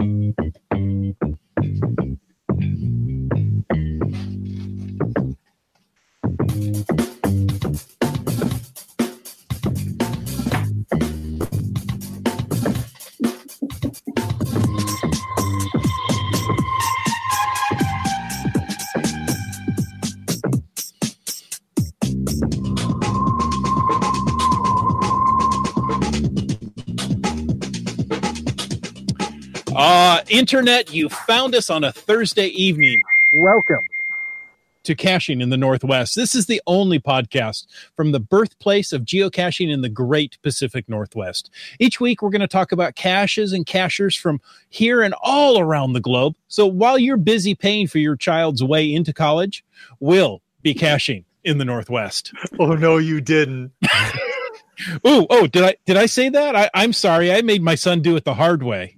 Uh, internet, you found us on a Thursday evening. Welcome to Caching in the Northwest. This is the only podcast from the birthplace of geocaching in the great Pacific Northwest. Each week, we're going to talk about caches and cachers from here and all around the globe. So while you're busy paying for your child's way into college, we'll be caching in the Northwest. Oh no, you didn't. Ooh, oh, did I did I say that? I, I'm sorry. I made my son do it the hard way.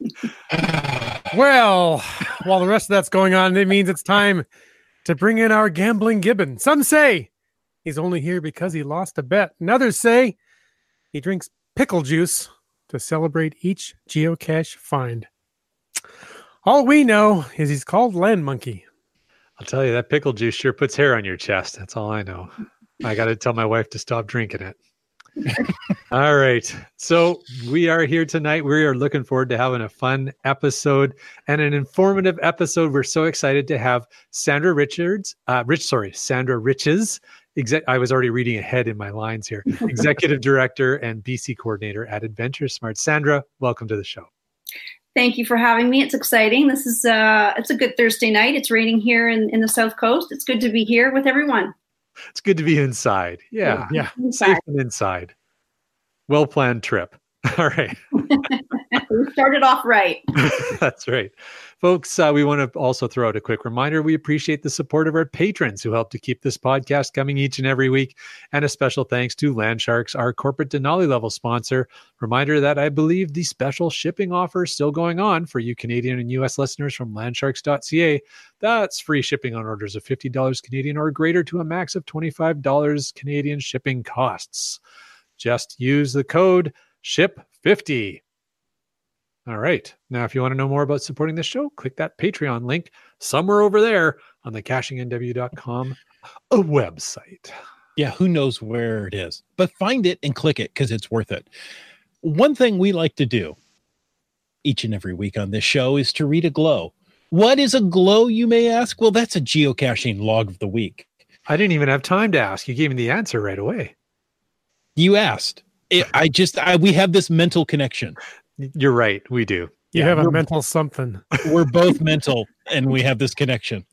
Well, while the rest of that's going on, it means it's time to bring in our gambling gibbon. Some say he's only here because he lost a bet, and others say he drinks pickle juice to celebrate each geocache find. All we know is he's called Land Monkey. I'll tell you that pickle juice sure puts hair on your chest. That's all I know. I got to tell my wife to stop drinking it. All right. So we are here tonight. We are looking forward to having a fun episode and an informative episode. We're so excited to have Sandra Richards, uh, Rich, sorry, Sandra Riches. Exec- I was already reading ahead in my lines here. Executive Director and BC Coordinator at Adventure Smart. Sandra, welcome to the show. Thank you for having me. It's exciting. This is uh, it's a good Thursday night. It's raining here in, in the South Coast. It's good to be here with everyone. It's good to be inside. Yeah. Yeah. Inside. Safe and inside. Well planned trip. All right. we started off right. That's right. Folks, uh, we want to also throw out a quick reminder. We appreciate the support of our patrons who help to keep this podcast coming each and every week. And a special thanks to Landsharks, our corporate Denali level sponsor. Reminder that I believe the special shipping offer is still going on for you Canadian and US listeners from landsharks.ca. That's free shipping on orders of $50 Canadian or greater to a max of $25 Canadian shipping costs. Just use the code SHIP50. All right. Now, if you want to know more about supporting this show, click that Patreon link somewhere over there on the cachingnw.com a website. Yeah, who knows where it is, but find it and click it because it's worth it. One thing we like to do each and every week on this show is to read a glow. What is a glow, you may ask? Well, that's a geocaching log of the week. I didn't even have time to ask. You gave me the answer right away. You asked. It, I just, I, we have this mental connection. You're right. We do. You Yeah, have a mental something. We're both mental and we have this connection.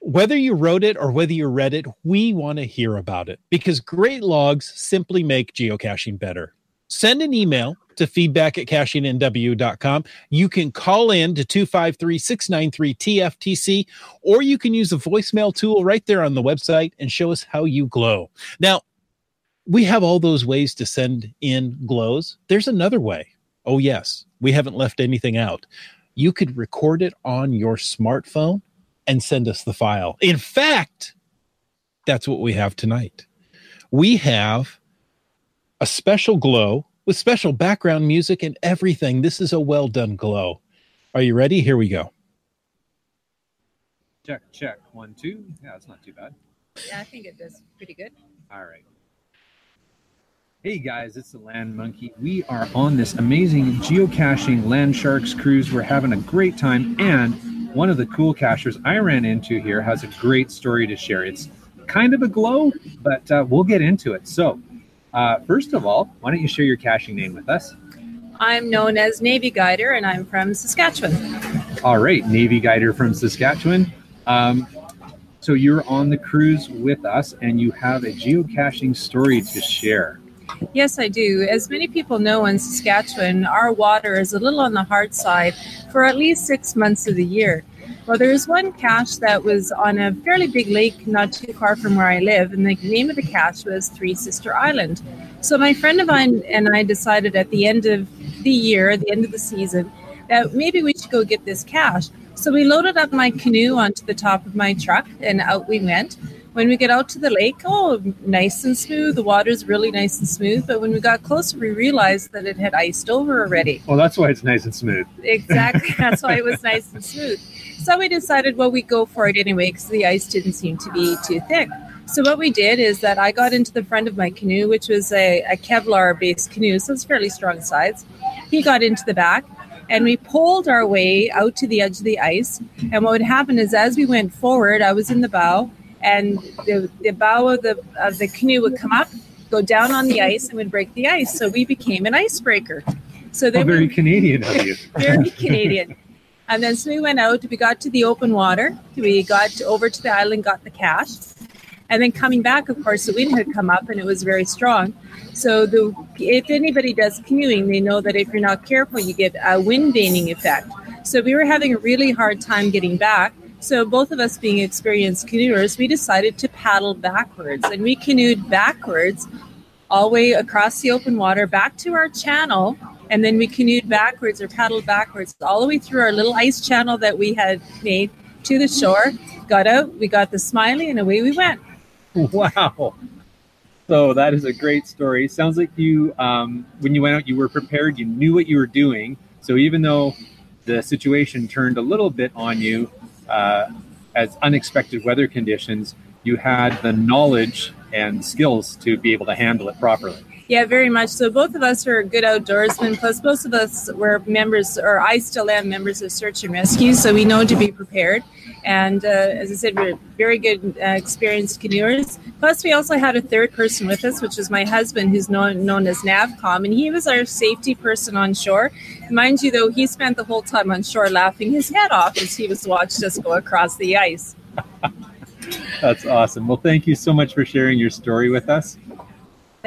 Whether you wrote it or whether you read it, we want to hear about it because great logs simply make geocaching better. Send an email to feedback at cachingnw.com. You can call in to 253 693 TFTC, or you can use the voicemail tool right there on the website and show us how you glow. Now, we have all those ways to send in glows. There's another way. Oh, yes, we haven't left anything out. You could record it on your smartphone and send us the file. In fact, that's what we have tonight. We have a special glow with special background music and everything. This is a well done glow. Are you ready? Here we go. Check, check. One, two. Yeah, it's not too bad. Yeah, I think it does pretty good. All right. Hey guys, it's the Land Monkey. We are on this amazing geocaching Land Sharks cruise. We're having a great time, and one of the cool cachers I ran into here has a great story to share. It's kind of a glow, but uh, we'll get into it. So, uh, first of all, why don't you share your caching name with us? I'm known as Navy Guider and I'm from Saskatchewan. All right, Navy Guider from Saskatchewan. Um, so you're on the cruise with us, and you have a geocaching story to share. Yes, I do. As many people know in Saskatchewan, our water is a little on the hard side for at least six months of the year. Well, there was one cache that was on a fairly big lake not too far from where I live, and the name of the cache was Three Sister Island. So my friend of mine and I decided at the end of the year, the end of the season, that maybe we should go get this cache. So we loaded up my canoe onto the top of my truck and out we went. When we get out to the lake, oh, nice and smooth. The water's really nice and smooth. But when we got closer, we realized that it had iced over already. Well, that's why it's nice and smooth. Exactly. That's why it was nice and smooth. So we decided, well, we go for it anyway because the ice didn't seem to be too thick. So what we did is that I got into the front of my canoe, which was a, a Kevlar based canoe, so it's fairly strong sides. He got into the back and we pulled our way out to the edge of the ice. And what would happen is as we went forward, I was in the bow and the, the bow of the of the canoe would come up, go down on the ice and would break the ice. So we became an icebreaker. So they oh, very we, Canadian of you. very Canadian. And then so we went out, we got to the open water, we got over to the island, got the cache, And then coming back, of course, the wind had come up and it was very strong. So the if anybody does canoeing, they know that if you're not careful, you get a wind vaning effect. So we were having a really hard time getting back. So both of us being experienced canoers, we decided to paddle backwards and we canoed backwards all the way across the open water back to our channel. And then we canoed backwards or paddled backwards all the way through our little ice channel that we had made to the shore, got out, we got the smiley, and away we went. Wow. So that is a great story. Sounds like you, um, when you went out, you were prepared. You knew what you were doing. So even though the situation turned a little bit on you uh, as unexpected weather conditions, you had the knowledge and skills to be able to handle it properly. Yeah, very much. So both of us are good outdoorsmen. Plus, both of us were members, or I still am members of search and rescue. So we know to be prepared. And uh, as I said, we're very good, uh, experienced canoers. Plus, we also had a third person with us, which was my husband, who's known, known as NAVCOM, and he was our safety person on shore. Mind you, though, he spent the whole time on shore laughing his head off as he was watched us go across the ice. That's awesome. Well, thank you so much for sharing your story with us.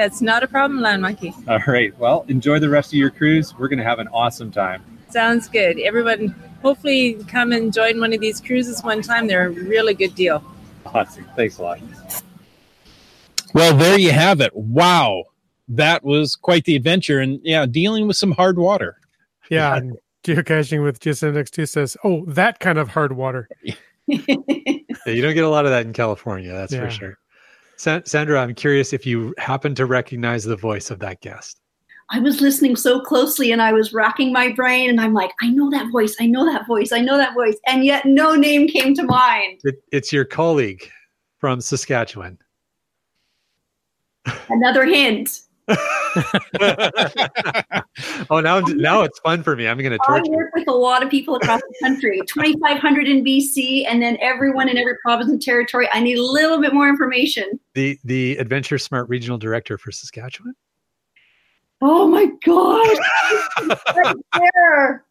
That's not a problem, Land Monkey. All right. Well, enjoy the rest of your cruise. We're going to have an awesome time. Sounds good. Everyone hopefully come and join one of these cruises one time. They're a really good deal. Awesome. Thanks a lot. Well, there you have it. Wow. That was quite the adventure. And yeah, dealing with some hard water. Yeah. and geocaching with GSMX2 says, oh, that kind of hard water. yeah, you don't get a lot of that in California. That's yeah. for sure. Sandra, I'm curious if you happen to recognize the voice of that guest. I was listening so closely and I was racking my brain and I'm like, I know that voice, I know that voice, I know that voice. And yet no name came to mind. It, it's your colleague from Saskatchewan. Another hint. oh, now now it's fun for me. I'm going to torture. I work with a lot of people across the country. 2,500 in BC, and then everyone in every province and territory. I need a little bit more information. The the Adventure Smart Regional Director for Saskatchewan. Oh my god! right there.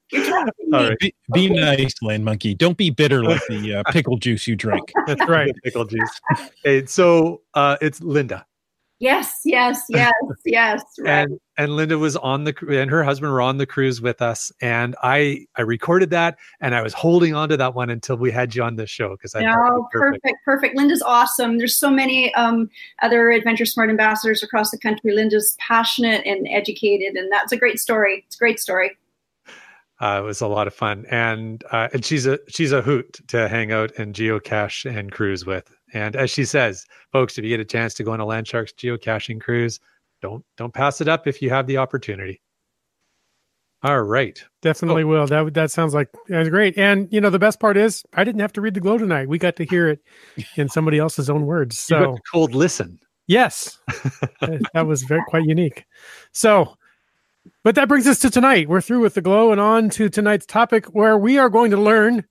Right. Be, be nice, Land Monkey. Don't be bitter like the uh, pickle juice you drink. That's right, pickle juice. Okay, so uh, it's Linda. Yes, yes, yes, yes. Right. And and Linda was on the and her husband were on the cruise with us, and I I recorded that, and I was holding on to that one until we had you on the show because I. Oh, perfect. perfect, perfect. Linda's awesome. There's so many um, other Adventure Smart ambassadors across the country. Linda's passionate and educated, and that's a great story. It's a great story. Uh, it was a lot of fun, and uh, and she's a she's a hoot to hang out and geocache and cruise with. And as she says, folks, if you get a chance to go on a Landsharks geocaching cruise, don't don't pass it up if you have the opportunity. All right, definitely oh. will. That that sounds like that's great. And you know, the best part is I didn't have to read the glow tonight. We got to hear it in somebody else's own words. So cold listen. Yes, that was very quite unique. So, but that brings us to tonight. We're through with the glow and on to tonight's topic, where we are going to learn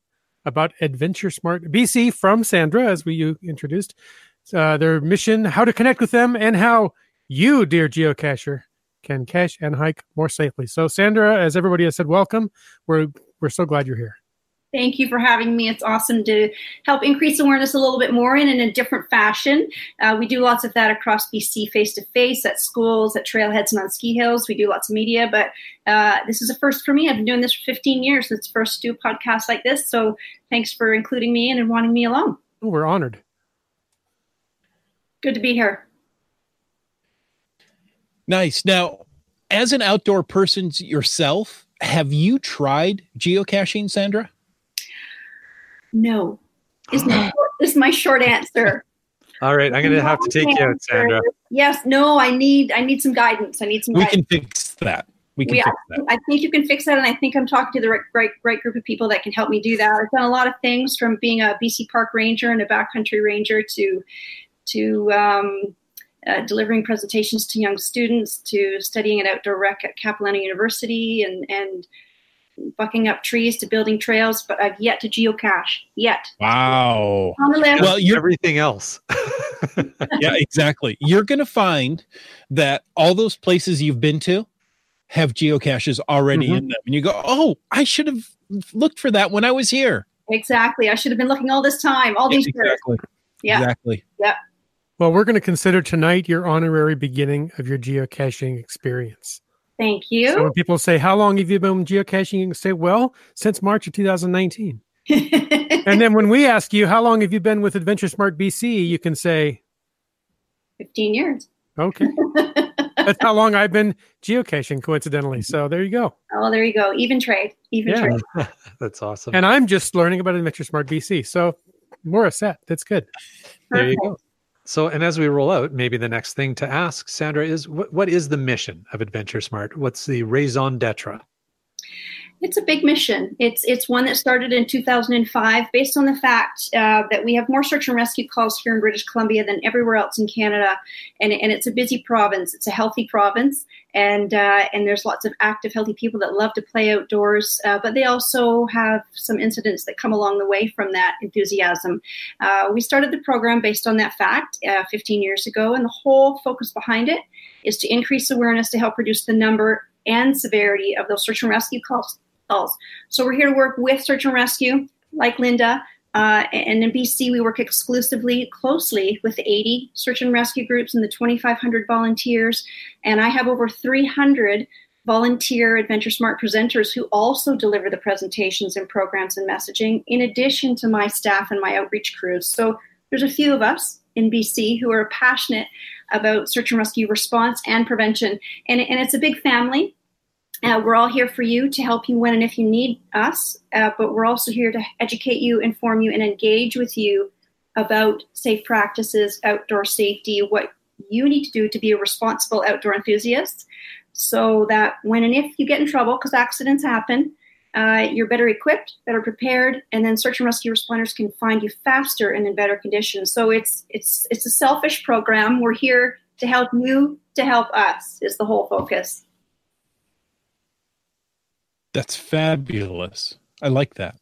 about Adventure Smart BC from Sandra, as we introduced uh, their mission, how to connect with them, and how you, dear geocacher, can cache and hike more safely. So, Sandra, as everybody has said, welcome. We're we're so glad you're here. Thank you for having me. It's awesome to help increase awareness a little bit more and in a different fashion. Uh, we do lots of that across BC face to face at schools, at trailheads, and on ski hills. We do lots of media, but uh, this is a first for me. I've been doing this for 15 years. So It's first to do a podcast like this. So thanks for including me in and wanting me along. Oh, we're honored. Good to be here. Nice. Now, as an outdoor person yourself, have you tried geocaching, Sandra? No, is my, is my short answer. All right, I'm going to have to take you out, Sandra. Yes, no, I need I need some guidance. I need some. We guidance. can fix that. We can We- fix that. I think you can fix that, and I think I'm talking to the right, right, right group of people that can help me do that. I've done a lot of things from being a BC Park Ranger and a backcountry ranger to to um, uh, delivering presentations to young students to studying at outdoor rec at Capilano University and and bucking up trees to building trails. But I've yet to geocache yet Wow. on the list. Well, you're Everything else. yeah, exactly. You're going to find that all those places you've been to have geocaches already Mhm. in them. And you go, oh, I should have looked for that when I was here. exactly. I should have been looking all this time, all these years. exactly. Yeah. Exactly. Yeah. Well, we're going to consider tonight your honorary beginning of your geocaching experience. Thank So you. when people say, How long have you been geocaching? You can say, Well, since March of 2019. And then when we ask you, How long have you been with Adventure Smart BC? You can say, 15 years. Okay. That's how long I've been geocaching, coincidentally. So there you go. Oh, there you go. Even trade. Even Yeah. trade. That's awesome. And I'm just learning about Adventure Smart BC. So we're a set. That's good. there you go. So, and as we roll out, maybe the next thing to ask, Sandra, is what, what is the mission of Adventure Smart? What's the raison d'etre? It's a big mission. It's it's one that started in 2005, based on the fact uh, that we have more search and rescue calls here in British Columbia than everywhere else in Canada, and and it's a busy province. It's a healthy province, and uh, and there's lots of active, healthy people that love to play outdoors, uh, but they also have some incidents that come along the way from that enthusiasm. Uh, we started the program based on that fact uh, 15 years ago, and the whole focus behind it is to increase awareness to help reduce the number and severity of those search and rescue calls. Calls. So we're here to work with search and rescue, like Linda. Uh, and in BC, we work exclusively closely with 80 search and rescue groups and the 2,500 volunteers. And I have over 300 volunteer Adventure Smart presenters who also deliver the presentations and programs and messaging, in addition to my staff and my outreach crews. So there's a few of us in BC who are passionate about search and rescue response and prevention. And, and it's a big family. Uh, we're all here for you to help you when and if you need us, uh, but we're also here to educate you, inform you, and engage with you about safe practices, outdoor safety, what you need to do to be a responsible outdoor enthusiast, so that when and if you get in trouble, because accidents happen, uh, you're better equipped, better prepared, and then search and rescue responders can find you faster and in better condition. So it's it's it's a selfish program. We're here to help you to help us is the whole focus. That's fabulous. I like that.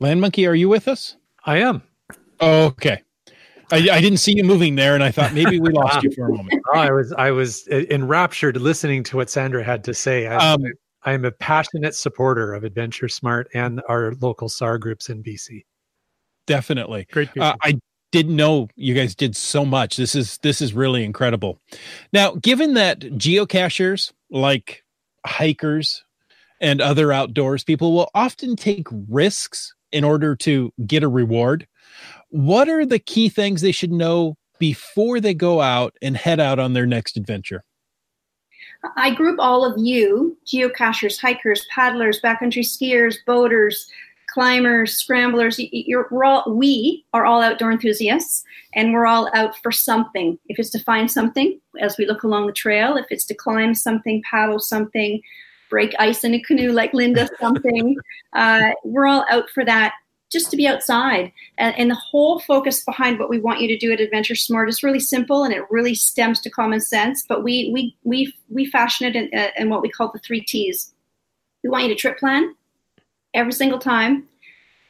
Land Monkey, are you with us? I am. okay. I, I didn't see you moving there, and I thought maybe we lost you for a moment. Oh, I was I was enraptured listening to what Sandra had to say. I, Um, I am a passionate supporter of Adventure Smart and our local SAR groups in BC. Definitely. Great. Uh, I didn't know you guys did so much. This is this is really incredible. Now, given that geocachers like hikers and other outdoors people will often take risks in order to get a reward, what are the key things they should know before they go out and head out on their next adventure? I group all of you, geocachers, hikers, paddlers, backcountry skiers, boaters, climbers, scramblers. y- y- You're, we're all, we are all outdoor enthusiasts, and we're all out for something. If it's to find something as we look along the trail, if it's to climb something, paddle something, break ice in a canoe like Linda, something, uh, we're all out for that just to be outside. And, and the whole focus behind what we want you to do at Adventure Smart is really simple, and it really stems to common sense. But we we we we fashion it in, uh, in what we call the three T's. We want you to trip plan every single time.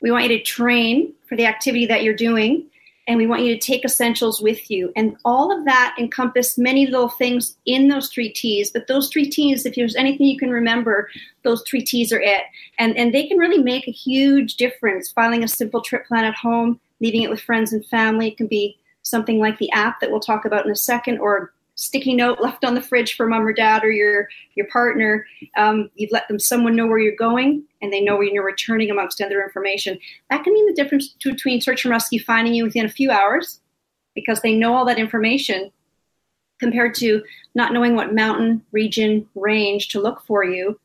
We want you to train for the activity that you're doing, and we want you to take essentials with you. And all of that encompass many little things in those three T's. But those three T's, if there's anything you can remember, those three T's are it. And and they can really make a huge difference. Filing a simple trip plan at home, leaving it with friends and family. It can be something like the app that we'll talk about in a second, or sticky note left on the fridge for mom or dad or your your partner. Um, you've let them someone know where you're going, and they know when you're returning, amongst other information. That can mean the difference between search and rescue finding you within a few hours, because they know all that information, compared to not knowing what mountain, region, range to look for you,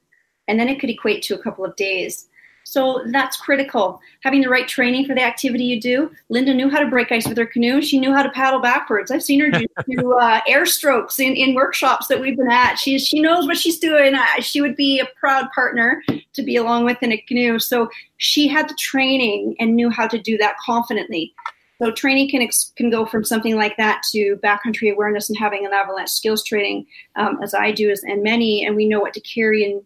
and then it could equate to a couple of days. So that's critical. Having the right training for the activity you do. Linda knew how to break ice with her canoe. She knew how to paddle backwards. I've seen her do, do uh, air strokes in, in workshops that we've been at. She, she knows what she's doing. She would be a proud partner to be along with in a canoe. So she had the training and knew how to do that confidently. So training can can go from something like that to backcountry awareness and having an avalanche skills training, um, as I do, as, and many, and we know what to carry and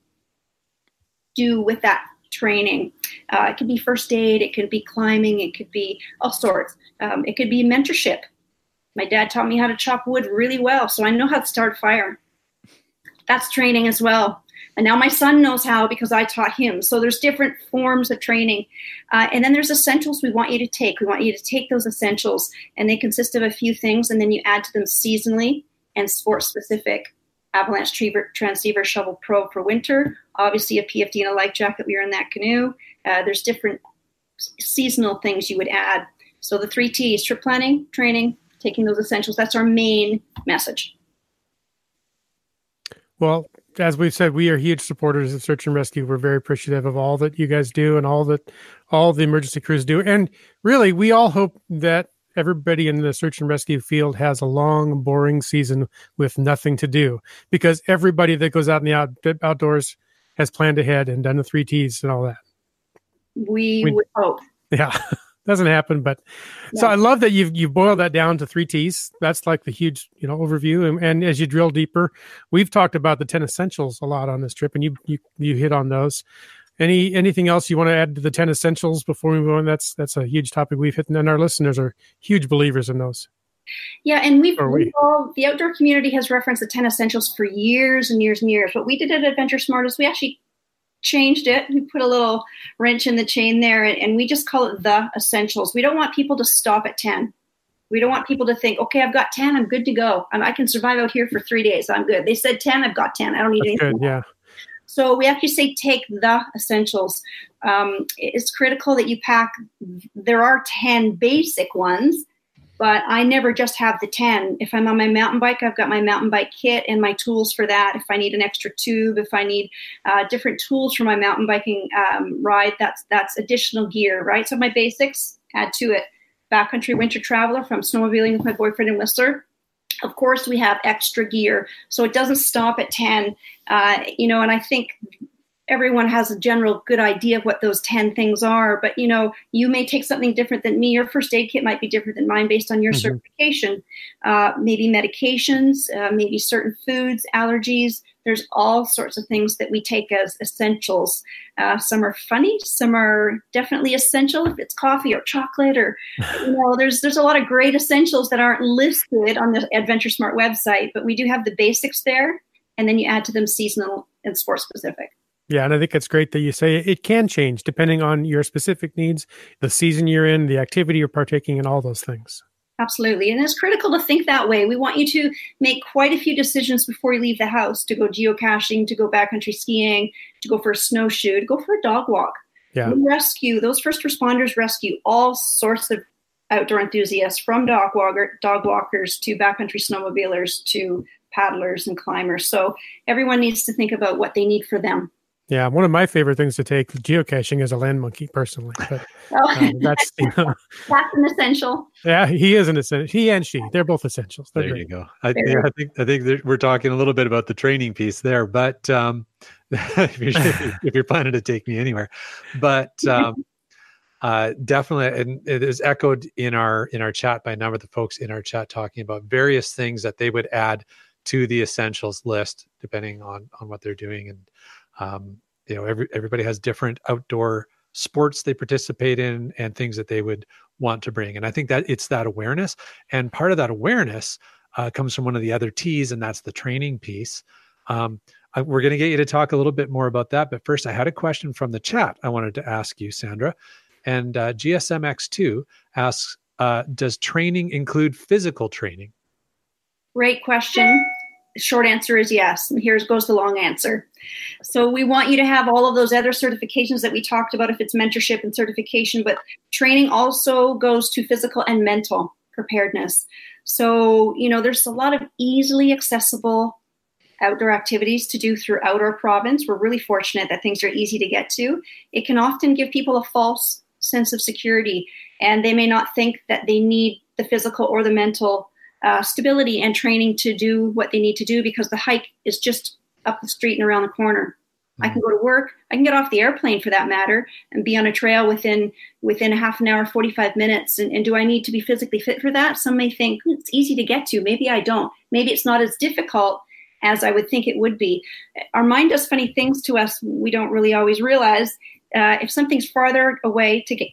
do with that training. Uh, it could be first aid, it could be climbing, it could be all sorts. Um, it could be mentorship. My dad taught me how to chop wood really well, so I know how to start fire. That's training as well. And now my son knows how because I taught him. So there's different forms of training. Uh, and then there's essentials we want you to take. We want you to take those essentials, and they consist of a few things, and then you add to them seasonally and sport specific avalanche transceiver shovel pro for winter. Obviously a pfd and a life jacket we were in that canoe. Uh, there's different seasonal things you would add. So the three t's trip planning training taking those essentials that's our main message. Well as we've said we are huge supporters of search and rescue. We're very appreciative of all that you guys do and all that all the emergency crews do. And really we all hope that everybody in the search and rescue field has a long, boring season with nothing to do because everybody that goes out in the out, outdoors has planned ahead and done the three T's and all that. We, we would hope. Yeah. Doesn't happen, but yeah. so I love that you've you've boiled that down to three T's. That's like the huge you know overview. And, and as you drill deeper, we've talked about the ten essentials a lot on this trip, and you you you hit on those. Any anything else you want to add to the ten essentials before we move on? That's that's a huge topic we've hit, and our listeners are huge believers in those. Yeah, and we've, we? all, the outdoor community has referenced the ten essentials for years and years and years. What we did at Adventure Smart is we actually changed it. We put a little wrench in the chain there, and, and we just call it the essentials. We don't want people to stop at ten. We don't want people to think, okay, I've got 10, I'm good to go. I can survive out here for three days. I'm good. They said 10, I've got 10. I don't need That's anything. Good, yeah. So we actually say take the essentials. Um, it's critical that you pack. There are 10 basic ones, but I never just have the 10. If I'm on my mountain bike, I've got my mountain bike kit and my tools for that. If I need an extra tube, if I need uh, different tools for my mountain biking um, ride, that's that's additional gear, right? So my basics, add to it. Backcountry winter traveler from snowmobiling with my boyfriend in Whistler of course we have extra gear so it doesn't stop at 10 uh, you know and i think everyone has a general good idea of what those 10 things are but you know you may take something different than me. Your first aid kit might be different than mine based on your mm-hmm. certification. Uh, maybe medications uh, maybe certain foods allergies there's all sorts of things that we take as essentials. Uh, some are funny, some are definitely essential if it's coffee or chocolate, or you know, there's there's a lot of great essentials that aren't listed on the Adventure Smart website, but we do have the basics there, and then you add to them seasonal and sport specific. Yeah, and I think it's great that you say it can change depending on your specific needs, the season you're in, the activity you're partaking in, all those things. Absolutely. And it's critical to think that way. We want you to make quite a few decisions before you leave the house to go geocaching, to go backcountry skiing, to go for a snowshoe, to go for a dog walk. Yeah. We rescue, those first responders rescue all sorts of outdoor enthusiasts from dog, walker, dog walkers to backcountry snowmobilers to paddlers and climbers. So everyone needs to think about what they need for them. Yeah, one of my favorite things to take geocaching is a land monkey, personally. But oh. um, that's you know, that's an essential. Yeah, he is an essential. He and she, they're both essentials. They're there great. you go. I, yeah, I, think I think we're talking a little bit about the training piece there, but um, if, you're, if, you're, planning to take me anywhere, but um, uh, definitely, and it is echoed in our in our chat by a number of the folks in our chat talking about various things that they would add to the essentials list depending on on what they're doing and um, you know, every, everybody has different outdoor sports they participate in and things that they would want to bring. And I think that it's that awareness. And part of that awareness uh, comes from one of the other T's, and that's the training piece. Um, I, we're going to get you to talk a little bit more about that. But first, I had a question from the chat I wanted to ask you, Sandra. And uh, GSMX2 asks uh, Does training include physical training? Great question short answer is yes. And here goes the long answer. So we want you to have all of those other certifications that we talked about if it's mentorship and certification, but training also goes to physical and mental preparedness. So, you know, there's a lot of easily accessible outdoor activities to do throughout our province. We're really fortunate that things are easy to get to. It can often give people a false sense of security, and they may not think that they need the physical or the mental uh, stability and training to do what they need to do because the hike is just up the street and around the corner. I can go to work. I can get off the airplane for that matter and be on a trail within within a half an hour, 45 minutes. And, and do I need to be physically fit for that? Some may think hmm, it's easy to get to. Maybe I don't. Maybe it's not as difficult as I would think it would be. Our mind does funny things to us we don't really always realize. Uh, if something's farther away to get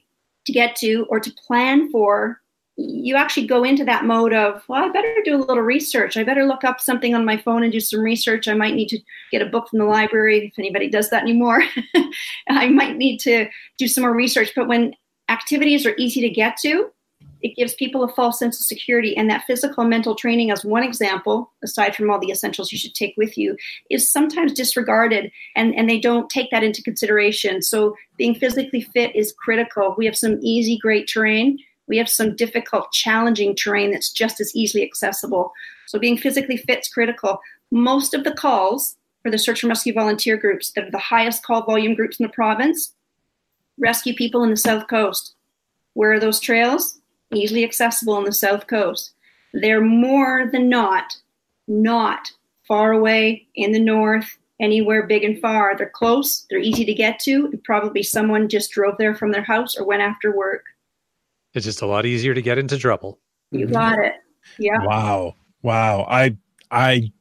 to get to or to plan for, you actually go into that mode of, well, I better do a little research. I better look up something on my phone and do some research. I might need to get a book from the library if anybody does that anymore. I might need to do some more research. But when activities are easy to get to, it gives people a false sense of security. And that physical and mental training, as one example, aside from all the essentials you should take with you, is sometimes disregarded and, and they don't take that into consideration. So being physically fit is critical. We have some easy, great terrain we have some difficult, challenging terrain that's just as easily accessible. So being physically fit is critical. Most of the calls for the search and rescue volunteer groups that are the highest call volume groups in the province rescue people in the south coast. Where are those trails? Easily accessible on the south coast. They're more than not, not far away in the north, anywhere big and far. They're close, they're easy to get to, and probably someone just drove there from their house or went after work. It's just a lot easier to get into trouble. You got it. Yeah. Wow. Wow. I I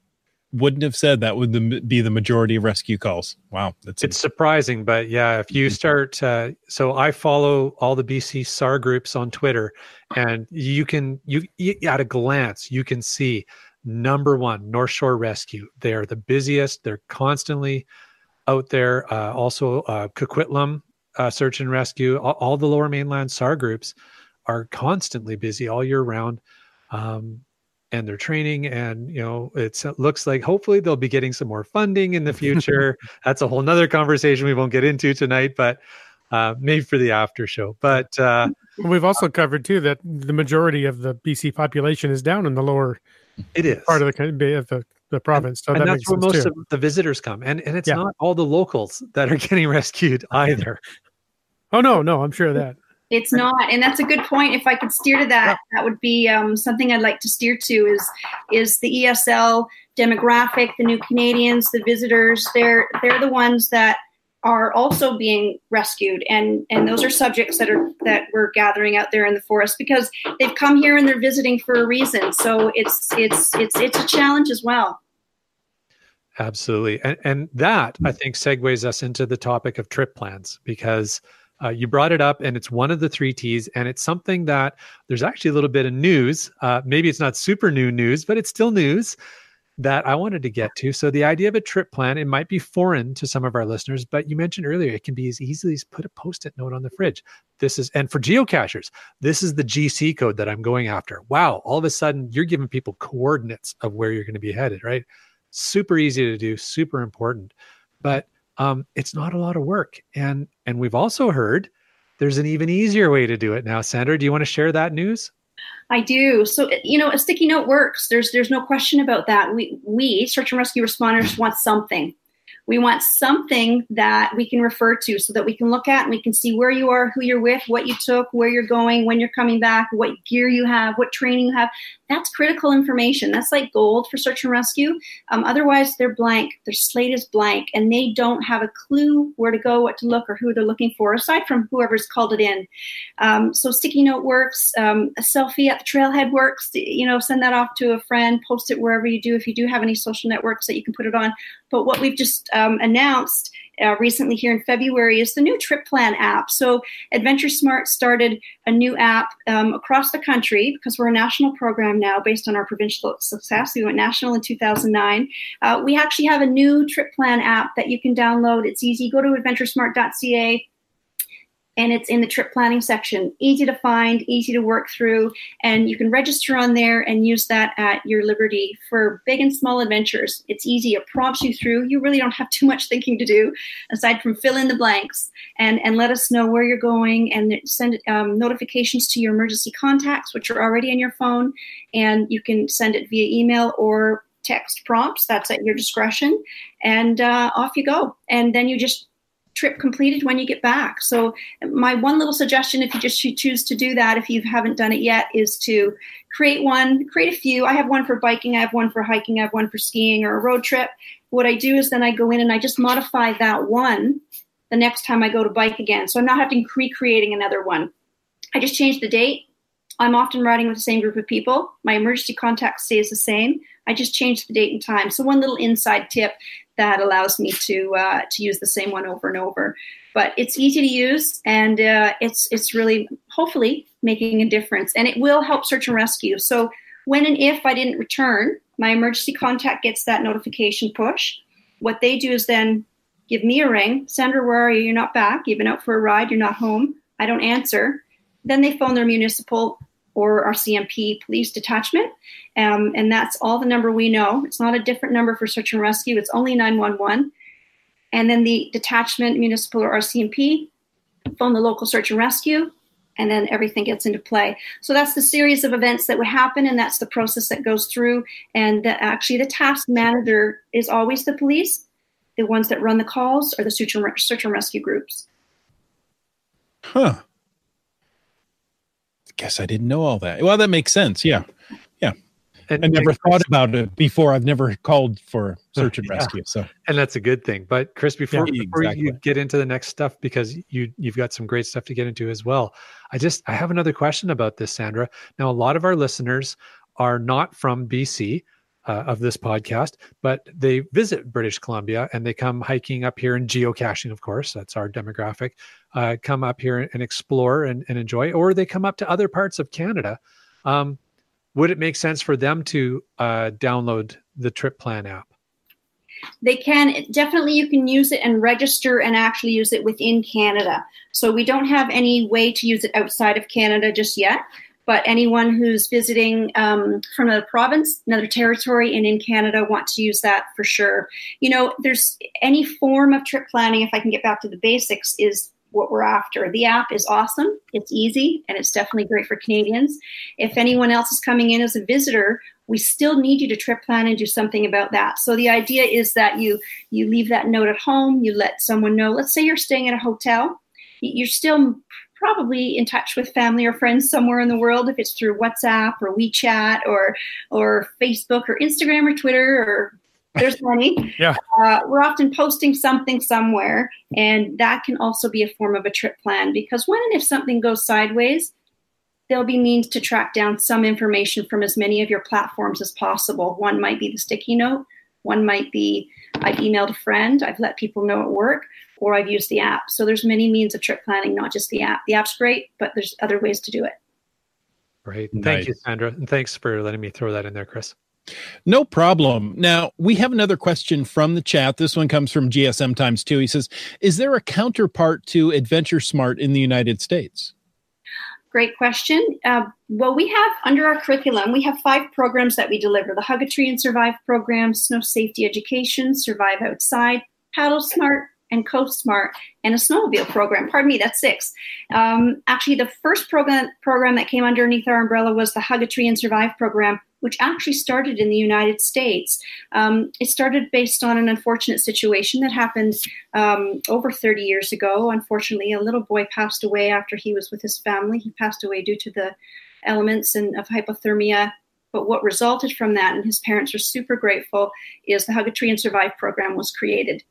wouldn't have said that would be the majority of rescue calls. Wow, that's it's surprising, but yeah, if you start, uh, so I follow all the BC SAR groups on Twitter, and you can you, you at a glance you can see number one North Shore Rescue. They are the busiest. They're constantly out there. Uh, also, uh, Coquitlam uh, Search and Rescue. All, all the Lower Mainland SAR groups are constantly busy all year round. Um, and they're training and you know it looks like hopefully they'll be getting some more funding in the future that's a whole nother conversation we won't get into tonight but uh, maybe for the after show but uh, we've also covered too that the majority of the bc population is down in the lower it is part of the of the, the province so and, that that's where most too. of the visitors come and and it's yeah. not all the locals that are getting rescued either oh no no i'm sure of that it's not, and that's a good point. If I could steer to that, that would be um, something I'd like to steer to. Is is the ESL demographic, the new Canadians, the visitors? They're they're the ones that are also being rescued, and and those are subjects that are that we're gathering out there in the forest because they've come here and they're visiting for a reason. So it's it's it's it's a challenge as well. Absolutely, and and that I think segues us into the topic of trip plans because uh, you brought it up, and it's one of the three T's, and it's something that there's actually a little bit of news. Uh, maybe it's not super new news, but it's still news that I wanted to get to. So the idea of a trip plan, it might be foreign to some of our listeners, but you mentioned earlier it can be as easily as put a post-it note on the fridge. This is and for geocachers, this is the GC code that I'm going after. Wow, all of a sudden you're giving people coordinates of where you're going to be headed, right? Super easy to do, super important. But um, it's not a lot of work. And and we've also heard there's an even easier way to do it now. Sandra, do you want to share that news? I do. So you know, a sticky note works. There's there's no question about that. We we search and rescue responders want something. We want something that we can refer to so that we can look at and we can see where you are, who you're with, what you took, where you're going, when you're coming back, what gear you have, what training you have. That's critical information. That's like gold for search and rescue. Um, otherwise, they're blank. Their slate is blank and they don't have a clue where to go, what to look, or who they're looking for, aside from whoever's called it in. Um, so, sticky note works. Um, a selfie at the trailhead works. You know, send that off to a friend, post it wherever you do. If you do have any social networks that you can put it on. But what we've just um, announced uh, recently here in February is the new Trip Plan app. So Adventure Smart started a new app um, across the country because we're a national program now based on our provincial success. We went national in 2009. Uh, we actually have a new Trip Plan app that you can download. It's easy. Go to adventuresmart.ca and it's in the trip planning section. Easy to find, easy to work through, and you can register on there and use that at your liberty for big and small adventures. It's easy, it prompts you through. You really don't have too much thinking to do aside from fill in the blanks and, and let us know where you're going and send um, notifications to your emergency contacts, which are already in your phone, and you can send it via email or text prompts. That's at your discretion, and uh, off you go. And then you just trip completed when you get back. So my one little suggestion, if you just choose to do that, if you haven't done it yet, is to create one, create a few. I have one for biking, I have one for hiking, I have one for skiing or a road trip. What I do is then I go in and I just modify that one the next time I go to bike again. So I'm not having recreating another one. I just change the date. I'm often riding with the same group of people. My emergency contact stays the same. I just change the date and time. So one little inside tip that allows me to uh, to use the same one over and over. But it's easy to use, and uh, it's it's really hopefully making a difference, and it will help search and rescue. So when and if I didn't return, my emergency contact gets that notification push. What they do is then give me a ring. Sandra, where are you? You're not back. You've been out for a ride. You're not home. I don't answer. Then they phone their municipal or RCMP police detachment. Um, and that's all the number we know. It's not a different number for search and rescue, it's only 911. And then the detachment, municipal or RCMP, phone the local search and rescue, and then everything gets into play. So that's the series of events that would happen, and that's the process that goes through. And the, actually, the task manager is always the police. The ones that run the calls are the search and, search and rescue groups. Huh guess I didn't know all that. Well, that makes sense. Yeah. Yeah. And I never thought about it before. I've never called for search and rescue. Yeah. So, and that's a good thing. But Chris, before, yeah, before exactly. you get into the next stuff, because you you've got some great stuff to get into as well. I just I have another question about this, Sandra. Now, a lot of our listeners are not from BC. Uh, of this podcast, but they visit British Columbia and they come hiking up here and geocaching, of course, that's our demographic uh, come up here and explore and, and, enjoy, or they come up to other parts of Canada. Um, would it make sense for them to uh, download the Trip Plan app? They can definitely. You can use it and register and actually use it within Canada. So we don't have any way to use it outside of Canada just yet. But anyone who's visiting um, from another province, another territory, and in Canada want to use that for sure. You know, there's any form of trip planning. If I can get back to the basics, is what we're after. The app is awesome, it's easy, and it's definitely great for Canadians. If anyone else is coming in as a visitor, we still need you to trip plan and do something about that. So the idea is that you you leave that note at home, you let someone know. Let's say you're staying at a hotel, you're still probably in touch with family or friends somewhere in the world if it's through WhatsApp or WeChat or or Facebook or Instagram or Twitter or there's money. yeah. Uh, we're often posting something somewhere, and that can also be a form of a trip plan because when and if something goes sideways, there'll be means to track down some information from as many of your platforms as possible. One might be the sticky note, one might be I've emailed a friend, I've let people know at work, or I've used the app. So there's many means of trip planning, not just the app. The app's great, but there's other ways to do it. Great. Nice. Thank you, Sandra. And thanks for letting me throw that in there, Chris. No problem. Now, we have another question from the chat. This one comes from GSM Times 2. He says, Is there a counterpart to Adventure Smart in the United States? Great question. Uh, well, we have under our curriculum, we have five programs that we deliver the Hug a Tree and Survive program, Snow Safety Education, Survive Outside, Paddle Smart, and Coast Smart, and a snowmobile program. Pardon me, that's six. Um, actually, the first program, program that came underneath our umbrella was the Hug a Tree and Survive program, which actually started in the United States. Um, it started based on an unfortunate situation that happened um, over 30 years ago. Unfortunately, a little boy passed away after he was with his family. He passed away due to the elements and of hypothermia. But what resulted from that, and his parents were super grateful, is the Hug a Tree and Survive program was created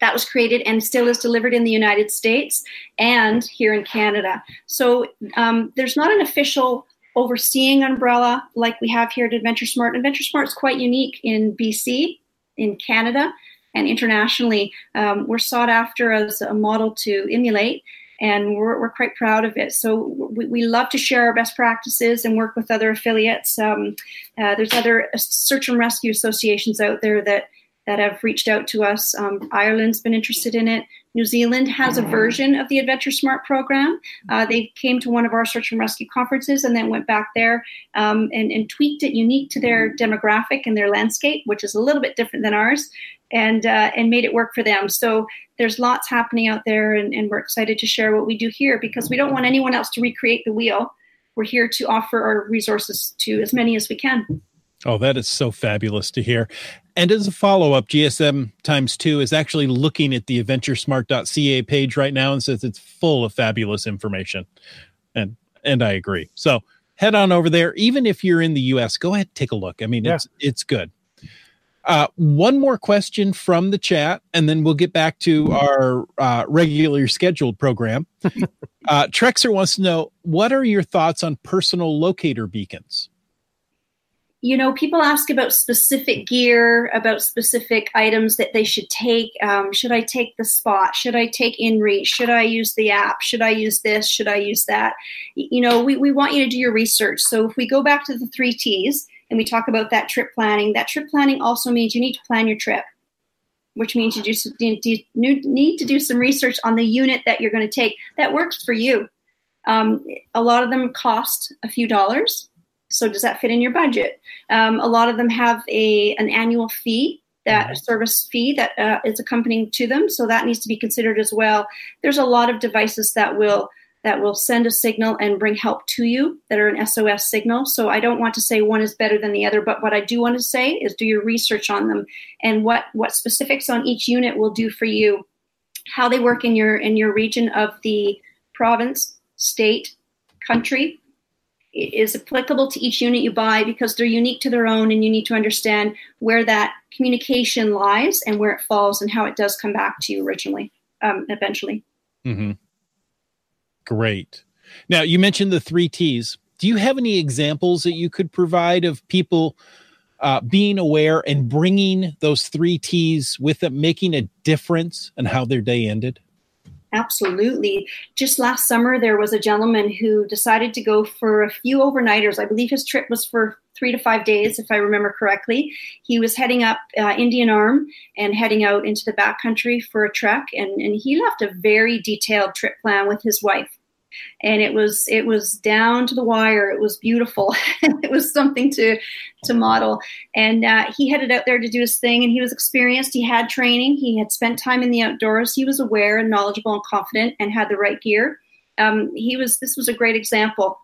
that was created and still is delivered in the United States and here in Canada. So um, there's not an official overseeing umbrella like we have here at Adventure Smart. Adventure Smart is quite unique in BC, in Canada, and internationally. Um, we're sought after as a model to emulate, and we're, we're quite proud of it. So we, we, love to share our best practices and work with other affiliates. Um, uh, there's other search and rescue associations out there that that have reached out to us. Um, Ireland's been interested in it. New Zealand has a version of the Adventure Smart program. Uh, they came to one of our search and rescue conferences and then went back there um, and, and, tweaked it unique to their demographic and their landscape, which is a little bit different than ours, and uh, and made it work for them. So there's lots happening out there, and, and we're excited to share what we do here because we don't want anyone else to recreate the wheel. We're here to offer our resources to as many as we can. Oh, that is so fabulous to hear. And as a follow up, GSM times two is actually looking at the adventuresmart.ca page right now and says it's full of fabulous information. And and I agree. So head on over there. Even if you're in the US, go ahead take a look. I mean, yeah. it's it's good. Uh, one more question from the chat, and then we'll get back to our uh, regularly scheduled program. uh, Trexer wants to know what are your thoughts on personal locator beacons? You know, people ask about specific gear, about specific items that they should take. Um, should I take the spot? Should I take InReach? Should I use the app? Should I use this? Should I use that? You know, we, we want you to do your research. So if we go back to the three T's and we talk about that trip planning, that trip planning also means you need to plan your trip, which means you, do, you need to do some research on the unit that you're going to take that works for you. Um, a lot of them cost a few dollars so does that fit in your budget? Um, a lot of them have a an annual fee that mm-hmm. service fee that uh, is accompanying to them so that needs to be considered as well there's a lot of devices that will that will send a signal and bring help to you that are an sos signal so i don't want to say one is better than the other but what i do want to say is do your research on them and what what specifics on each unit will do for you how they work in your in your region of the province state country is applicable to each unit you buy because they're unique to their own and you need to understand where that communication lies and where it falls and how it does come back to you originally um, eventually. Mm-hmm. great. Now you mentioned the three t's. Do you have any examples that you could provide of people uh, being aware and bringing those three t's with them making a difference in how their day ended Absolutely. Just last summer, there was a gentleman who decided to go for a few overnighters. I believe his trip was for three to five days, if I remember correctly. He was heading up uh, Indian Arm and heading out into the backcountry for a trek, and, and he left a very detailed trip plan with his wife and it was it was down to the wire. It was beautiful. it was something to to model. And uh, he headed out there to do his thing, and he was experienced. He had training. He had spent time in the outdoors. He was aware and knowledgeable and confident, and had the right gear. Um, he was. This was a great example.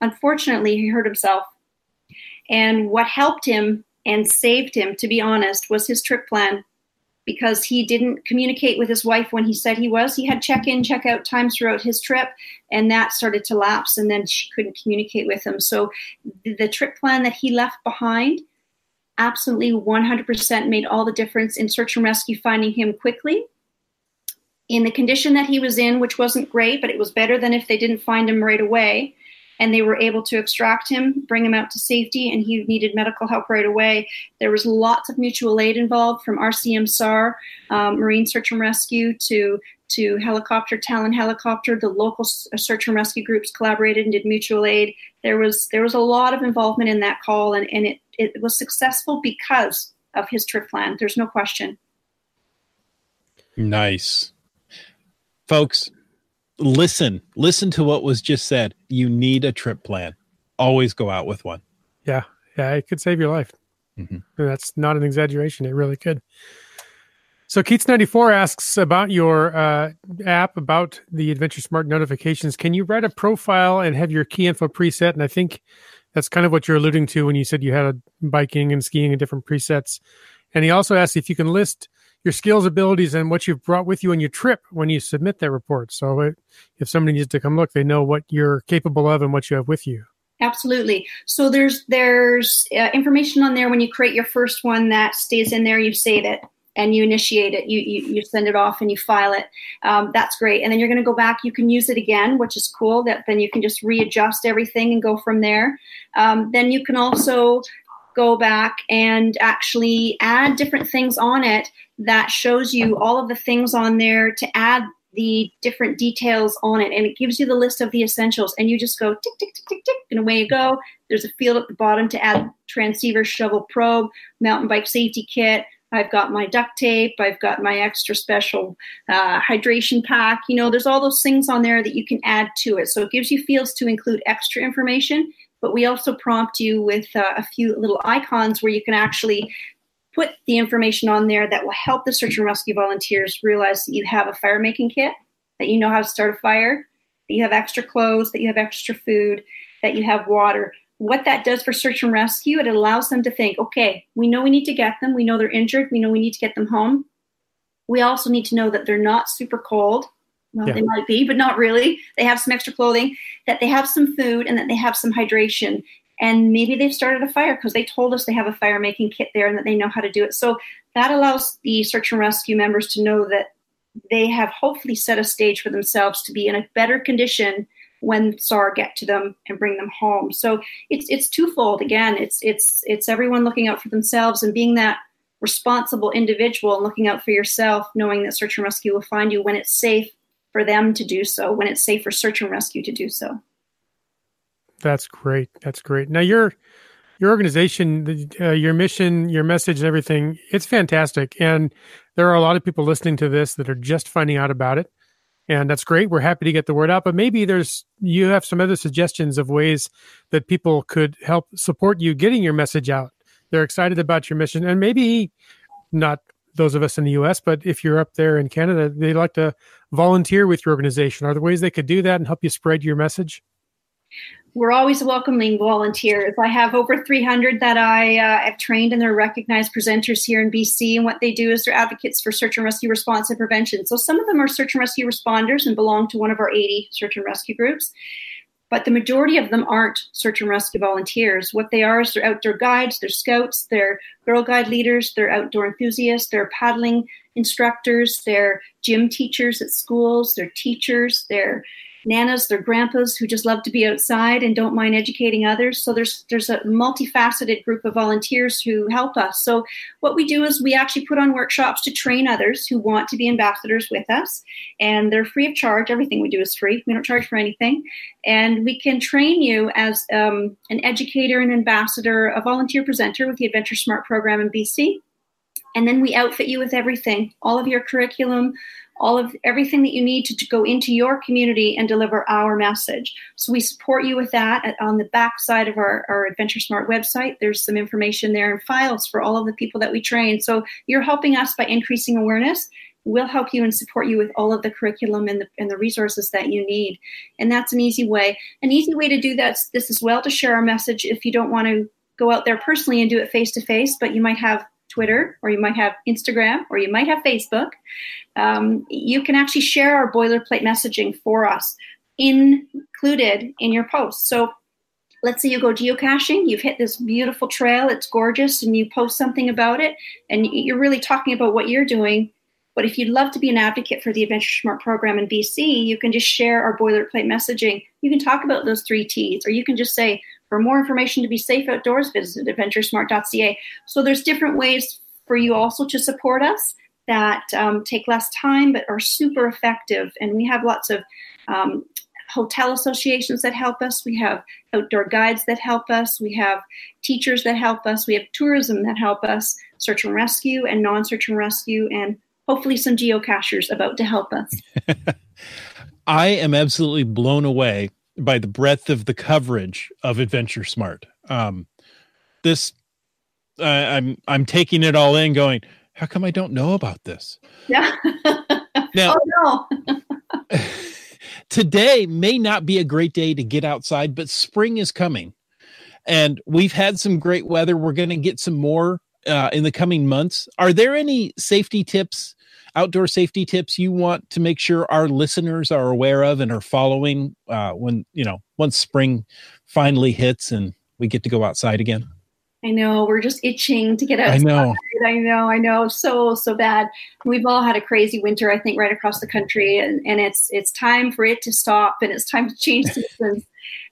Unfortunately, he hurt himself, and what helped him and saved him, to be honest, was his trip plan because he didn't communicate with his wife when he said he was. He had check in, check out times throughout his trip, and that started to lapse, and then she couldn't communicate with him. So the trip plan that he left behind absolutely 100% made all the difference in search and rescue finding him quickly. In the condition that he was in, which wasn't great, but it was better than if they didn't find him right away and they were able to extract him, bring him out to safety, and he needed medical help right away. There was lots of mutual aid involved from RCMSAR, um, Marine Search and Rescue, to to helicopter, Talon helicopter. The local search and rescue groups collaborated and did mutual aid. There was there was a lot of involvement in that call, and, and it, it was successful because of his trip plan. There's no question. Nice. Folks, listen, listen to what was just said. You need a trip plan. Always go out with one. Yeah. Yeah. It could save your life. Mm-hmm. That's not an exaggeration. It really could. So Keats94 asks about your uh, app, about the Adventure Smart notifications. Can you write a profile and have your key info preset? And I think that's kind of what you're alluding to when you said you had a biking and skiing and different presets. And he also asks if you can list your skills, abilities, and what you've brought with you on your trip when you submit that report. So it, if somebody needs to come look, they know what you're capable of and what you have with you. Absolutely. So there's there's uh, information on there when you create your first one that stays in there. You save it and you initiate it. You you, you send it off and you file it. Um, that's great. And then you're going to go back. You can use it again, which is cool. That then you can just readjust everything and go from there. Um, then you can also go back and actually add different things on it that shows you all of the things on there to add the different details on it. And it gives you the list of the essentials and you just go tick tick tick tick tick and away you go. There's a field at the bottom to add transceiver shovel probe mountain bike safety kit. I've got my duct tape. I've got my extra special uh, hydration pack. You know there's all those things on there that you can add to it. So it gives you fields to include extra information but we also prompt you with uh, a few little icons where you can actually put the information on there that will help the search and rescue volunteers realize that you have a fire making kit, that you know how to start a fire, that you have extra clothes, that you have extra food, that you have water. what that does for search and rescue, it allows them to think, okay, we know we need to get them. We know they're injured. We know we need to get them home. We also need to know that they're not super cold. Well, yeah. they might be, but not really. They have some extra clothing, that they have some food, and that they have some hydration. And maybe they've started a fire because they told us they have a fire making kit there and that they know how to do it. So that allows the search and rescue members to know that they have hopefully set a stage for themselves to be in a better condition when SAR get to them and bring them home. So it's it's twofold. Again, it's it's it's everyone looking out for themselves and being that responsible individual and looking out for yourself, knowing that search and rescue will find you when it's safe for them to do so, when it's safe for search and rescue to do so. That's great. That's great. Now your your organization, uh, your mission, your message, and everything, it's fantastic. And there are a lot of people listening to this that are just finding out about it and that's great. We're happy to get the word out, but maybe there's you have some other suggestions of ways that people could help support you getting your message out. They're excited about your mission, and maybe not those of us in the U.S., but if you're up there in Canada, they'd like to volunteer with your organization. Are there ways they could do that and help you spread your message? We're always welcoming volunteers. I have over 300 that I uh, have trained, and they're recognized presenters here in BC. And what they do is they're advocates for search and rescue response and prevention. So some of them are search and rescue responders and belong to one of our 80 search and rescue groups. But the majority of them aren't search and rescue volunteers. What they are is they're outdoor guides, they're scouts, they're Girl Guide leaders, they're outdoor enthusiasts, they're paddling instructors, they're gym teachers at schools, they're teachers, they're nanas, they're grandpas who just love to be outside and don't mind educating others. So there's there's a multifaceted group of volunteers who help us. So what we do is we actually put on workshops to train others who want to be ambassadors with us, and they're free of charge. Everything we do is free. We don't charge for anything, and we can train you as um, an educator, an ambassador, a volunteer presenter with the Adventure Smart program in BC. And then we outfit you with everything, all of your curriculum, all of everything that you need to, to, go into your community and deliver our message. So we support you with that at, on the back side of our, our Adventure Smart website. There's some information there and files for all of the people that we train. So you're helping us by increasing awareness. We'll help you and support you with all of the curriculum and the, and the resources that you need. And that's an easy way. An easy way to do that this as well to share our message if you don't want to go out there personally and do it face to face, but you might have Twitter, or you might have Instagram, or you might have Facebook, um, you can actually share our boilerplate messaging for us included in your post. So let's say you go geocaching, you've hit this beautiful trail, it's gorgeous, and you post something about it, and you're really talking about what you're doing. But if you'd love to be an advocate for the Adventure Smart program in BC, you can just share our boilerplate messaging. You can talk about those three T's, or you can just say, for more information to be safe outdoors, visit adventuresmart.ca. So there's different ways for you also to support us that um, take less time but are super effective. And we have lots of um, hotel associations that help us. We have outdoor guides that help us. We have teachers that help us. We have tourism that help us, search and rescue and non search and rescue, and hopefully some geocachers about to help us. I am absolutely blown away by the breadth of the coverage of Adventure Smart. Um, this, uh, I'm I'm taking it all in, going. How come I don't know about this? Yeah. now, oh, no. today may not be a great day to get outside, but spring is coming, and we've had some great weather. We're going to get some more uh, in the coming months. Are there any safety tips outdoor safety tips you want to make sure our listeners are aware of and are following uh, when you know once spring finally hits and we get to go outside again? I know we're just itching to get outside. I know. I know. I know. So so bad. We've all had a crazy winter, I think, right across the country, and and it's it's time for it to stop, and it's time to change seasons.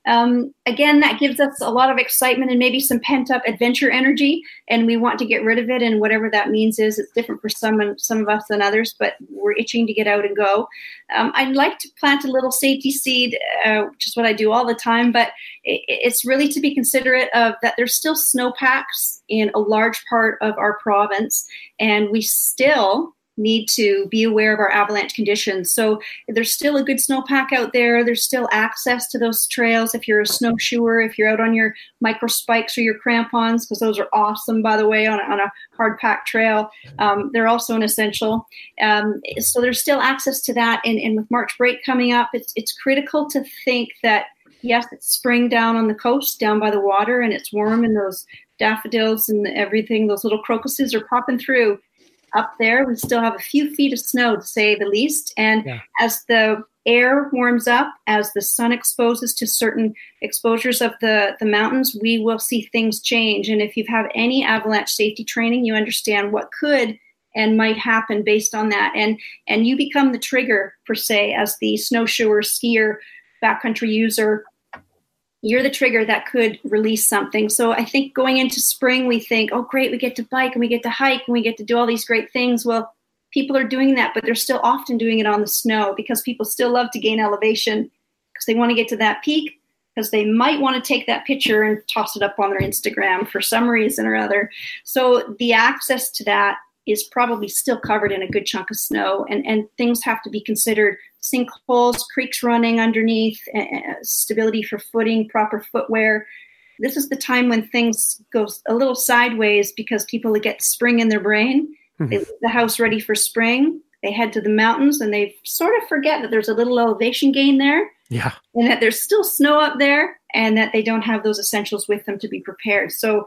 Um, again, that gives us a lot of excitement and maybe some pent up adventure energy, and we want to get rid of it. And whatever that means is, it's different for some some of us than others, but we're itching to get out and go. Um, I'd like to plant a little safety seed, uh, which is what I do all the time, but it, it's really to be considerate of that there's still snowpacks in a large part of our province, and we still need to be aware of our avalanche conditions. So there's still a good snowpack out there. There's still access to those trails if you're a snowshoer, if you're out on your micro spikes or your crampons, because those are awesome, by the way, on a, on a hard packed trail. Um, they're also an essential. Um, so there's still access to that. And, and with March break coming up, it's, it's critical to think that yes, it's spring down on the coast, down by the water, and it's warm, and those daffodils and everything, those little crocuses are popping through. Up there, we still have a few feet of snow, to say the least. And Yeah. as the air warms up, as the sun exposes to certain exposures of the, the mountains, we will see things change. And if you've any avalanche safety training, you understand what could and might happen based on that. And and you become the trigger per se as the snowshoer, skier, backcountry user. You're the trigger that could release something. So I think going into spring, we think, oh, great, we get to bike and we get to hike and we get to do all these great things. Well, people are doing that, but they're still often doing it on the snow because people still love to gain elevation because they want to get to that peak because they might want to take that picture and toss it up on their Instagram for some reason or other. So the access to that is probably still covered in a good chunk of snow, and, and things have to be considered sinkholes, creeks running underneath, uh, stability for footing, proper footwear. This is the time when things go a little sideways because people get spring in their brain. Hmm. They leave the house ready for spring. They head to the mountains and they sort of forget that there's a little elevation gain there Yeah. and that there's still snow up there and that they don't have those essentials with them to be prepared. So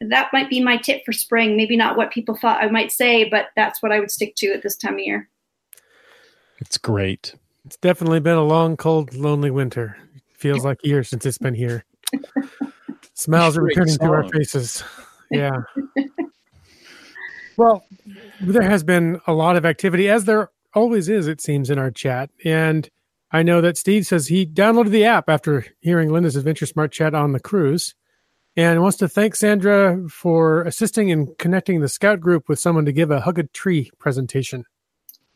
that might be my tip for spring. Maybe not what people thought I might say, but that's what I would stick to at this time of year. It's great. It's definitely been a long, cold, lonely winter. Feels like years since it's been here. Smiles are Great returning to our faces. Yeah. well, there has been a lot of activity, as there always is, it seems, in our chat. And I know that Steve says he downloaded the app after hearing Linda's Adventure Smart chat on the cruise and wants to thank Sandra for assisting in connecting the scout group with someone to give a hug a tree presentation.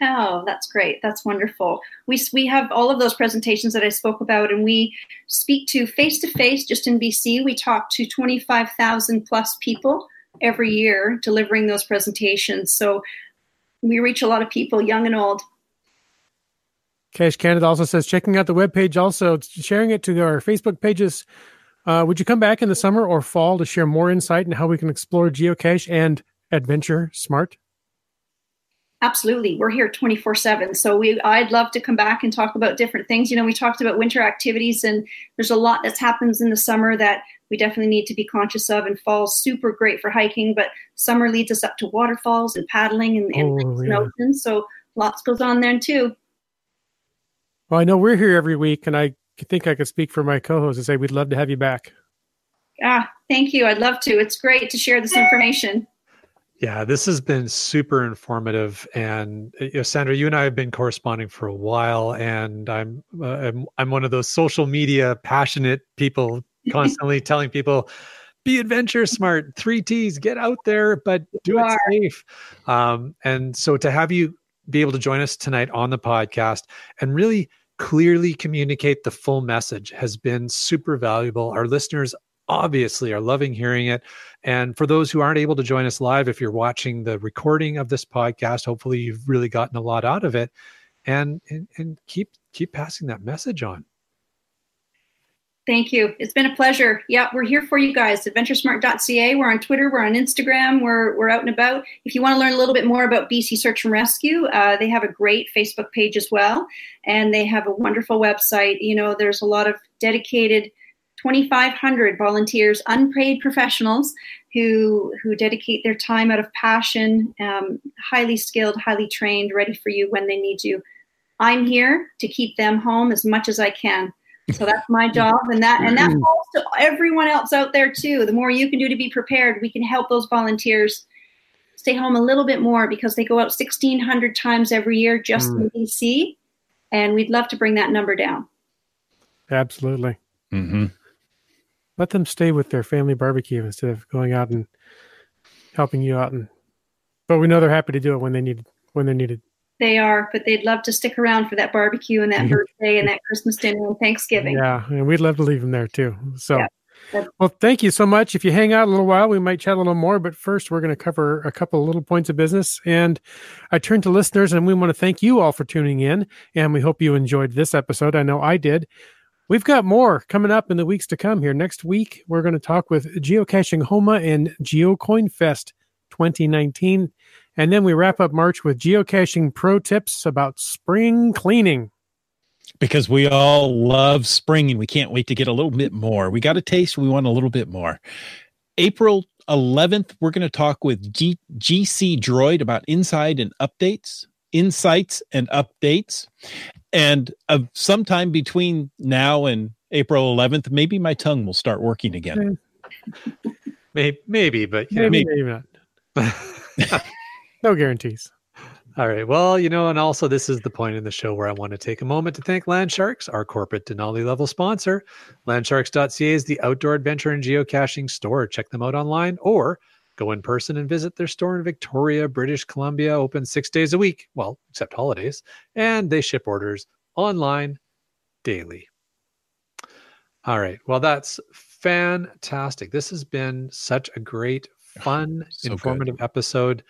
Oh, that's great. That's wonderful. We we have all of those presentations that I spoke about, and we speak to face to face. Just in BC, we talk to twenty five thousand plus people every year delivering those presentations. So we reach a lot of people, young and old. Cache Canada also says checking out the webpage, also sharing it to our Facebook pages. Uh, would you come back in the summer or fall to share more insight in how we can explore geocache and adventure smart? Absolutely. We're here 24 7. So we I'd love to come back and talk about different things. You know, we talked about winter activities and there's a lot that happens in the summer that we definitely need to be conscious of and fall's super great for hiking, but summer leads us up to waterfalls and paddling and, and Oh, lakes and oceans. So lots goes on there too. Well, I know we're here every week, and I think I could speak for my co-host and say we'd love to have you back. Ah, thank you. I'd love to. It's great to share this information. Yeah, this has been super informative, and uh, you know, Sandra, you and I have been corresponding for a while, and I'm uh, I'm, I'm one of those social media passionate people, constantly telling people, "Be adventure smart, three T's, get out there, but do You it are. safe." Um, and so to have you be able to join us tonight on the podcast and really clearly communicate the full message has been super valuable. Our listeners obviously are loving hearing it. And for those who aren't able to join us live, if you're watching the recording of this podcast, hopefully you've really gotten a lot out of it. And and, and keep keep passing that message on. Thank you. It's been a pleasure. Yeah, we're here for you guys. AdventureSmart.ca. We're on Twitter. We're on Instagram. We're we're out and about. If you want to learn a little bit more about BC Search and Rescue, uh, they have a great Facebook page as well, and they have a wonderful website. You know, there's a lot of dedicated 2,500 volunteers, unpaid professionals who who dedicate their time out of passion, um, highly skilled, highly trained, ready for you when they need you. I'm here to keep them home as much as I can. So that's my job, and that and that falls to everyone else out there too. The more you can do to be prepared, we can help those volunteers stay home a little bit more because they go out 1,600 times every year just in BC, and we'd love to bring that number down. Absolutely. Mm-hmm. Let them stay with their family barbecue instead of going out and helping you out. And but we know they're happy to do it when they need when they're needed. They are, but they'd love to stick around for that barbecue and that mm-hmm. birthday and that Christmas dinner and Thanksgiving. Yeah, and we'd love to leave them there too. So, Yeah. Well, thank you so much. If you hang out a little while, we might chat a little more. But first, we're going to cover a couple of little points of business. And I turn to listeners, and we want to thank you all for tuning in. And we hope you enjoyed this episode. I know I did. We've got more coming up in the weeks to come here. Next week, we're going to talk with Geocaching Homa and GeoCoin Fest 2019. And then we wrap up March with geocaching pro tips about spring cleaning. because we all love spring and we can't wait to get a little bit more. We got a taste, we want a little bit more. April 11th, we're going to talk with G- GC Droid about inside and updates, insights and updates. And uh, sometime between now and April 11th, maybe my tongue will start working again. Maybe, maybe but yeah, Maybe, maybe not. No guarantees. All right. Well, you know, and also this is the point in the show where I want to take a moment to thank Landsharks, our corporate Denali level sponsor. Landsharks.ca is the outdoor adventure and geocaching store. Check them out online or go in person and visit their store in Victoria, British Columbia, open six days a week. Well, except holidays. And they ship orders online daily. All right. Well, that's fantastic. This has been such a great, oh, fun, So good. informative episode.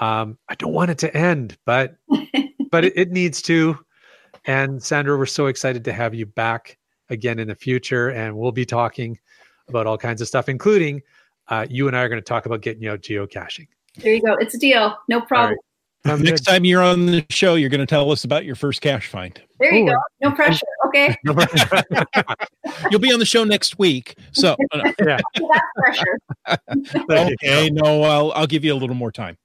Um, I don't want it to end, but but it, it needs to. And Sandra, we're so excited to have you back again in the future, and we'll be talking about all kinds of stuff, including uh, you and I are going to talk about getting you out geocaching. There you go. It's a deal. No problem. Sounds Next good. time you're on the show, you're going to tell us about your first cache find. There you Ooh. go. No pressure. Okay. You'll be on the show next week. So, Yeah. That's pressure. Okay, no, I'll, I'll give you a little more time.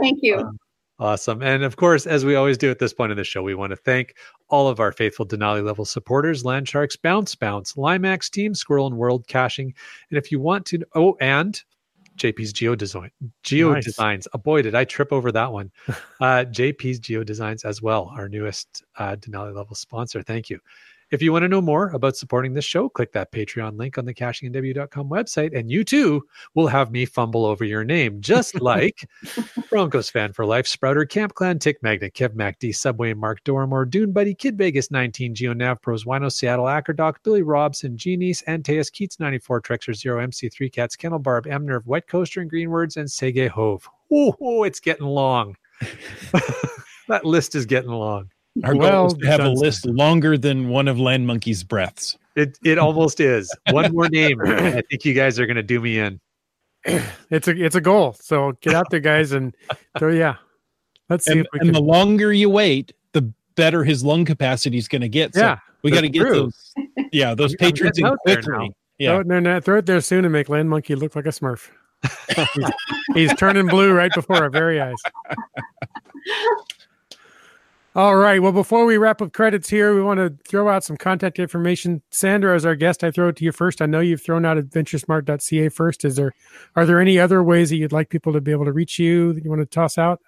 Thank you. Um, Awesome. And of course, as we always do at this point in the show, we want to thank all of our faithful Denali level supporters, Landsharks, Bounce Bounce, Limax Team, Squirrel and World Caching. And if you want to, oh, and JP's Geo Design, Geo Nice. Designs. Oh boy, did I trip over that one. Uh, JP's Geo Designs as well, our newest uh, Denali level sponsor. Thank you. If you want to know more about supporting this show, click that Patreon link on the cachingnw.com website, and you too will have me fumble over your name, just like Broncos fan for life, Sprouter, Camp Clan, Tick Magnet, Kev MacD, Subway, Mark Doramore, Dune Buddy, Kid Vegas 19, Geo Nav Pros, Wino, Seattle, Ackerdoc, Billy Robson, Genies, Antaeus, Keats 94, Trexer Zero, MC3 Cats, Kennel Barb, M Nerve, Wet Coaster, and Green Words, and Sege Hove. Oh, it's getting long. that list is getting long. Our goal Well is to have a done, list longer than one of Land Monkey's breaths. It it almost is. One more name. I think you guys are going to do me in. It's a it's a goal. So get out there, guys, and so yeah. Let's see And, if we and can. the longer you wait, the better his lung capacity is going to get. So yeah, we got to get true. those, yeah, those I'm patrons getting in there quickly. now. Yeah. throw it, no, no, throw it there soon and make Land Monkey look like a Smurf. he's, he's turning blue right before our very eyes. All right. Well, before we wrap up credits here, we want to throw out some contact information. Sandra, as our guest, I throw it to you first. I know you've thrown out adventuresmart.ca first. Is there are there any other ways that you'd like people to be able to reach you that you want to toss out?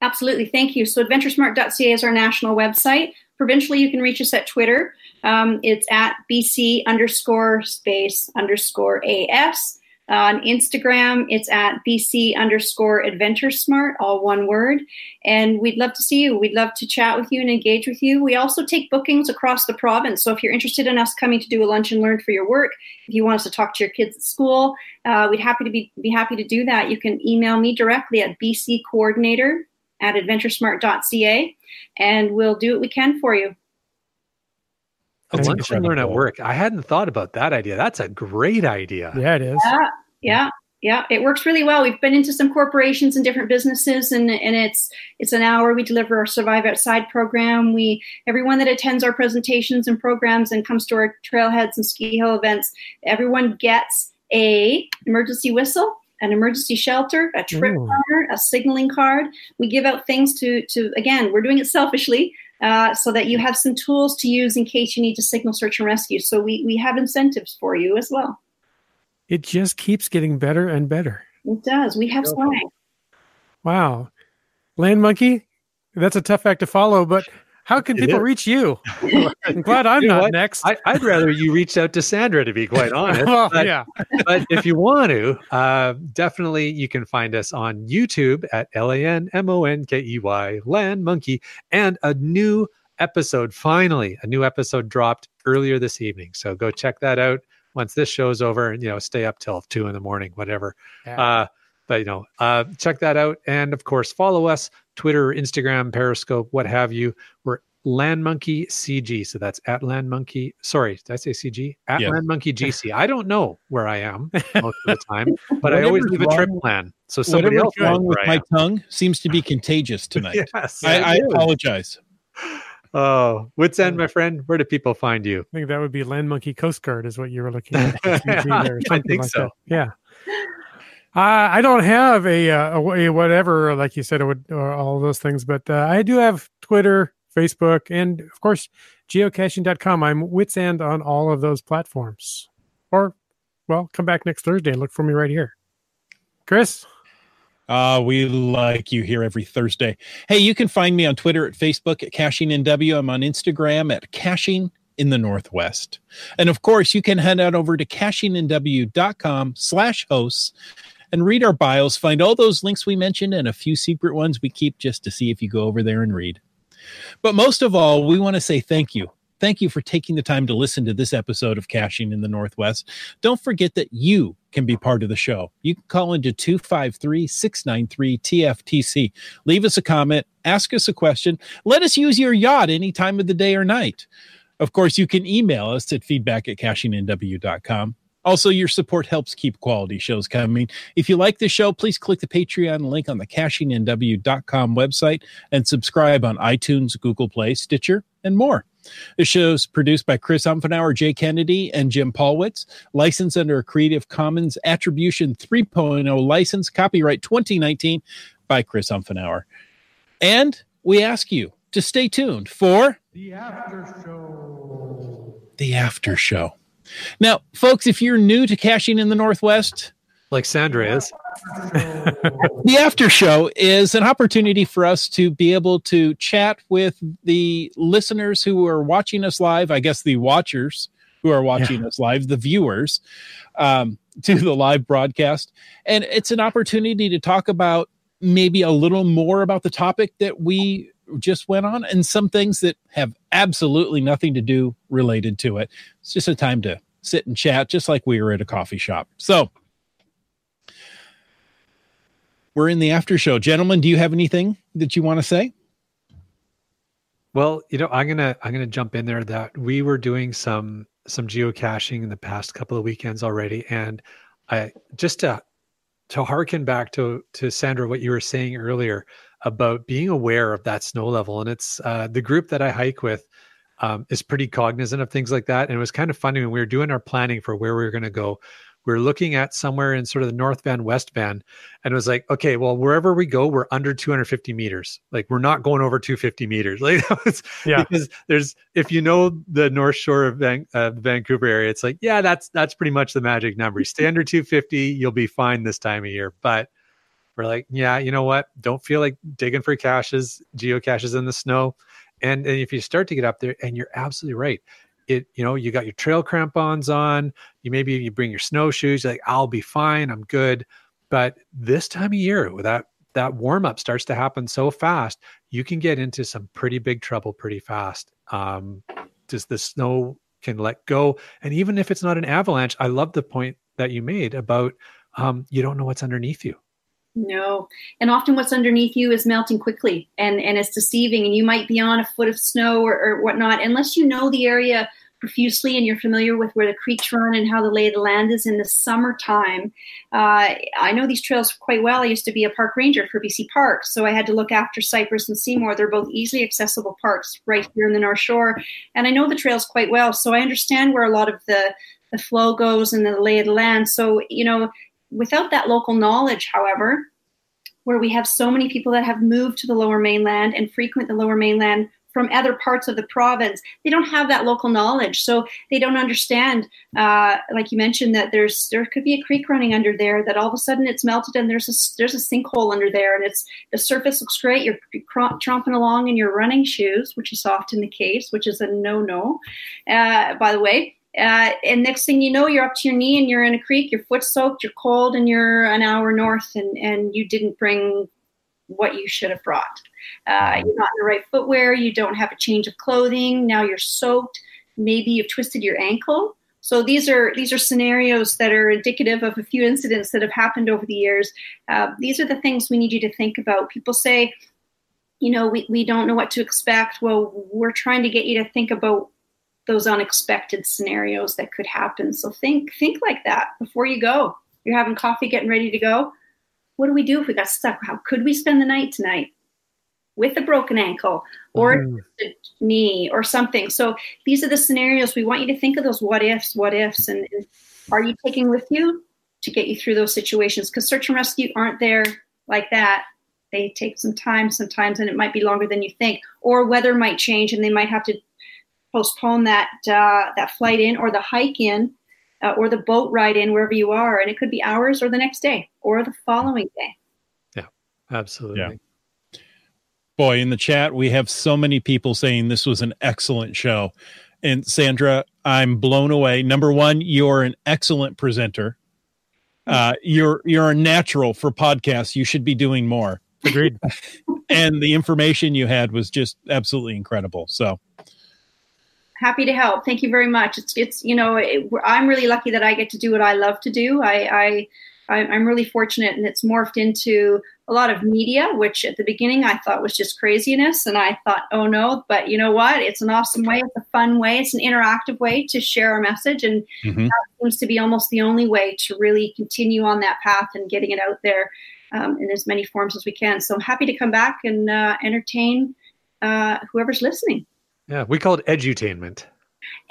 Absolutely. Thank you. So adventuresmart.ca is our national website. Provincially, you can reach us at Twitter. Um, it's at BC underscore space underscore AS. On Instagram, it's at BC underscore Adventure Smart, all one word. And we'd love to see you. We'd love to chat with you and engage with you. We also take bookings across the province. So if you're interested in us coming to do a lunch and learn for your work, if you want us to talk to your kids at school, uh, we'd happy to be, be happy to do that. You can email me directly at bccoordinator at adventuresmart.ca and we'll do what we can for you. A That's lunch and learn at work. I hadn't thought about that idea. That's a great idea. Yeah, it is. Yeah, yeah, yeah. It works really well. We've been into some corporations and different businesses, and and it's it's an hour. We deliver our Survive Outside program. We everyone that attends our presentations and programs and comes to our trailheads and ski hill events, everyone gets a emergency whistle. An emergency shelter, a trip Ooh. planner, a signaling card. We give out things to to again. We're doing it selfishly, uh, so that you have some tools to use in case you need to signal search and rescue. So we we have incentives for you as well. It just keeps getting better and better. It does. We have swag. Wow. Land Monkey, that's a tough act to follow, but how can It people is. reach you? I'm glad I'm You know not what? next. I, I'd rather you reached out to Sandra, to be quite honest. well, but, yeah. but if you want to, uh, definitely you can find us on YouTube at L A N M O N K E Y, Land Monkey, and a new episode. Finally, a new episode dropped earlier this evening. So go check that out once this show's over, and you know, stay up till two in the morning, whatever. Yeah. Uh, but you know, uh, check that out, and of course, follow us Twitter, Instagram, Periscope, what have you. We're Land Monkey CG, so that's at Land Monkey. Sorry, did I say CG? At Yeah. Land Monkey GC. I don't know where I am most of the time, but I always leave a trip wrong- plan, so somebody Whatever's else wrong with my tongue seems to be contagious tonight. Yes, I, I apologize. Oh, what's end, uh, my friend? Where do people find you? I think that would be Land Monkey Coast Guard, is what you were looking at. or I think like so. that. Yeah. Uh, I don't have a, uh, a, whatever, like you said, it would or all those things, but uh, I do have Twitter, Facebook, and of course, geocaching.com. I'm wits end on all of those platforms. Or, well, come back next Thursday and look for me right here. Chris? Uh, we like you here every Thursday. Hey, you can find me on Twitter at Facebook at Caching NW. I'm on Instagram at Caching in the Northwest. And of course, you can head on over to cachingnw.com slash hosts and read our bios, find all those links we mentioned and a few secret ones we keep just to see if you go over there and read. But most of all, we want to say thank you. Thank you for taking the time to listen to this episode of Caching in the Northwest. Don't forget that you can be part of the show. You can call into 253 693 TFTC. Leave us a comment, ask us a question, let us use your yacht any time of the day or night. Of course, you can email us at feedback at cachingnw.com. Also, your support helps keep quality shows coming. If you like the show, please click the Patreon link on the cachingnw.com website and subscribe on iTunes, Google Play, Stitcher, and more. The show is produced by Chris Umfenauer, Jay Kennedy, and Jim Paulwitz. Licensed under a Creative Commons Attribution 3.0 license, copyright 2019 by Chris Umfenauer. And we ask you to stay tuned for The After Show. the after show. Now, folks, if you're new to caching in the Northwest, Like Sandra is. the after show is an opportunity for us to be able to chat with the listeners who are watching us live. I guess the watchers who are watching us live, the viewers um, to the live broadcast. And it's an opportunity to talk about maybe a little more about the topic that we just went on and some things that have absolutely nothing to do related to it. It's just a time to sit and chat, just like we were at a coffee shop. So, we're in the after show. Gentlemen, do you have anything that you want to say? Well, you know, I'm gonna I'm gonna jump in there that we were doing some some geocaching in the past couple of weekends already, and I just to to harken back to to Sandra what you were saying earlier about being aware of that snow level, and it's uh, the group that I hike with um, is pretty cognizant of things like that, and it was kind of funny when we were doing our planning for where we were going to go. We're looking at somewhere in sort of the North Van, West Van, and it was like, okay, well, wherever we go, we're under 250 meters. Like we're not going over 250 meters. Like that was, Yeah. because there's if you know the North Shore of Van, uh, Vancouver area, it's like, yeah, that's that's pretty much the magic number. You stay under 250, you'll be fine this time of year. But we're like, yeah, you know what? Don't feel like digging for caches, geocaches in the snow. And, and if you start to get up there, and you're absolutely right, it you know you got your trail crampons on, you maybe you bring your snowshoes. Like, I'll be fine, I'm good. But this time of year, that that warm up starts to happen so fast, you can get into some pretty big trouble pretty fast. Um, just the snow can let go, and even if it's not an avalanche, I love the point that you made about um, you don't know what's underneath you. No. And often what's underneath you is melting quickly and, and it's deceiving. And you might be on a foot of snow or, or whatnot. Unless you know the area profusely and you're familiar with where the creeks run and how the lay of the land is in the summertime. Uh, I know these trails quite well. I used to be a park ranger for BC Parks, so I had to look after Cypress and Seymour. They're both easily accessible parks right here in the North Shore. And I know the trails quite well. So I understand where a lot of the, the flow goes and the lay of the land. So, you know, without that local knowledge, however, where we have so many people that have moved to the lower mainland and frequent the lower mainland from other parts of the province, they don't have that local knowledge, so they don't understand. Uh, like you mentioned, that there's there could be a creek running under there that all of a sudden it's melted and there's a there's a sinkhole under there, and it's the surface looks great. You're, tromping along in your running shoes, which is often the case, which is a no no, uh, by the way. Uh, and next thing you know, you're up to your knee and you're in a creek, your foot's soaked, you're cold, and you're an hour north, and, and you didn't bring what you should have brought. Uh, you're not in the right footwear, you don't have a change of clothing, now you're soaked, maybe you've twisted your ankle. So these are these are scenarios that are indicative of a few incidents that have happened over the years. Uh, these are the things we need you to think about. People say, you know, we, we don't know what to expect. Well, we're trying to get you to think about those unexpected scenarios that could happen. So think think like that before you go. You're having coffee, getting ready to go. What do we do if we got stuck? How could we spend the night tonight? with a broken ankle or Mm. a knee or something. So these are the scenarios we want you to think of those what ifs, what ifs, and, and are you taking with you to get you through those situations? Because search and rescue aren't there like that. They take some time sometimes, and it might be longer than you think. Or weather might change, and they might have to postpone that uh, that flight in, or the hike in, uh, or the boat ride in, wherever you are, and it could be hours, or the next day, or the following day. Yeah, absolutely. Yeah. Boy, in the chat, we have so many people saying this was an excellent show. And Sandra, I'm blown away. Number one, you're an excellent presenter. Uh, you're you're a natural for podcasts. You should be doing more. Agreed. And the information you had was just absolutely incredible. So happy to help. Thank you very much. It's it's you know it, I'm really lucky that I get to do what I love to do. I, I I'm really fortunate, and it's morphed into a lot of media, which at the beginning I thought was just craziness, and I thought, oh no, but you know what? It's an awesome way. It's a fun way. It's an interactive way to share our message, and Mhm. that seems to be almost the only way to really continue on that path and getting it out there um, in as many forms as we can. So I'm happy to come back and uh, entertain uh, whoever's listening. Yeah. We call it edutainment.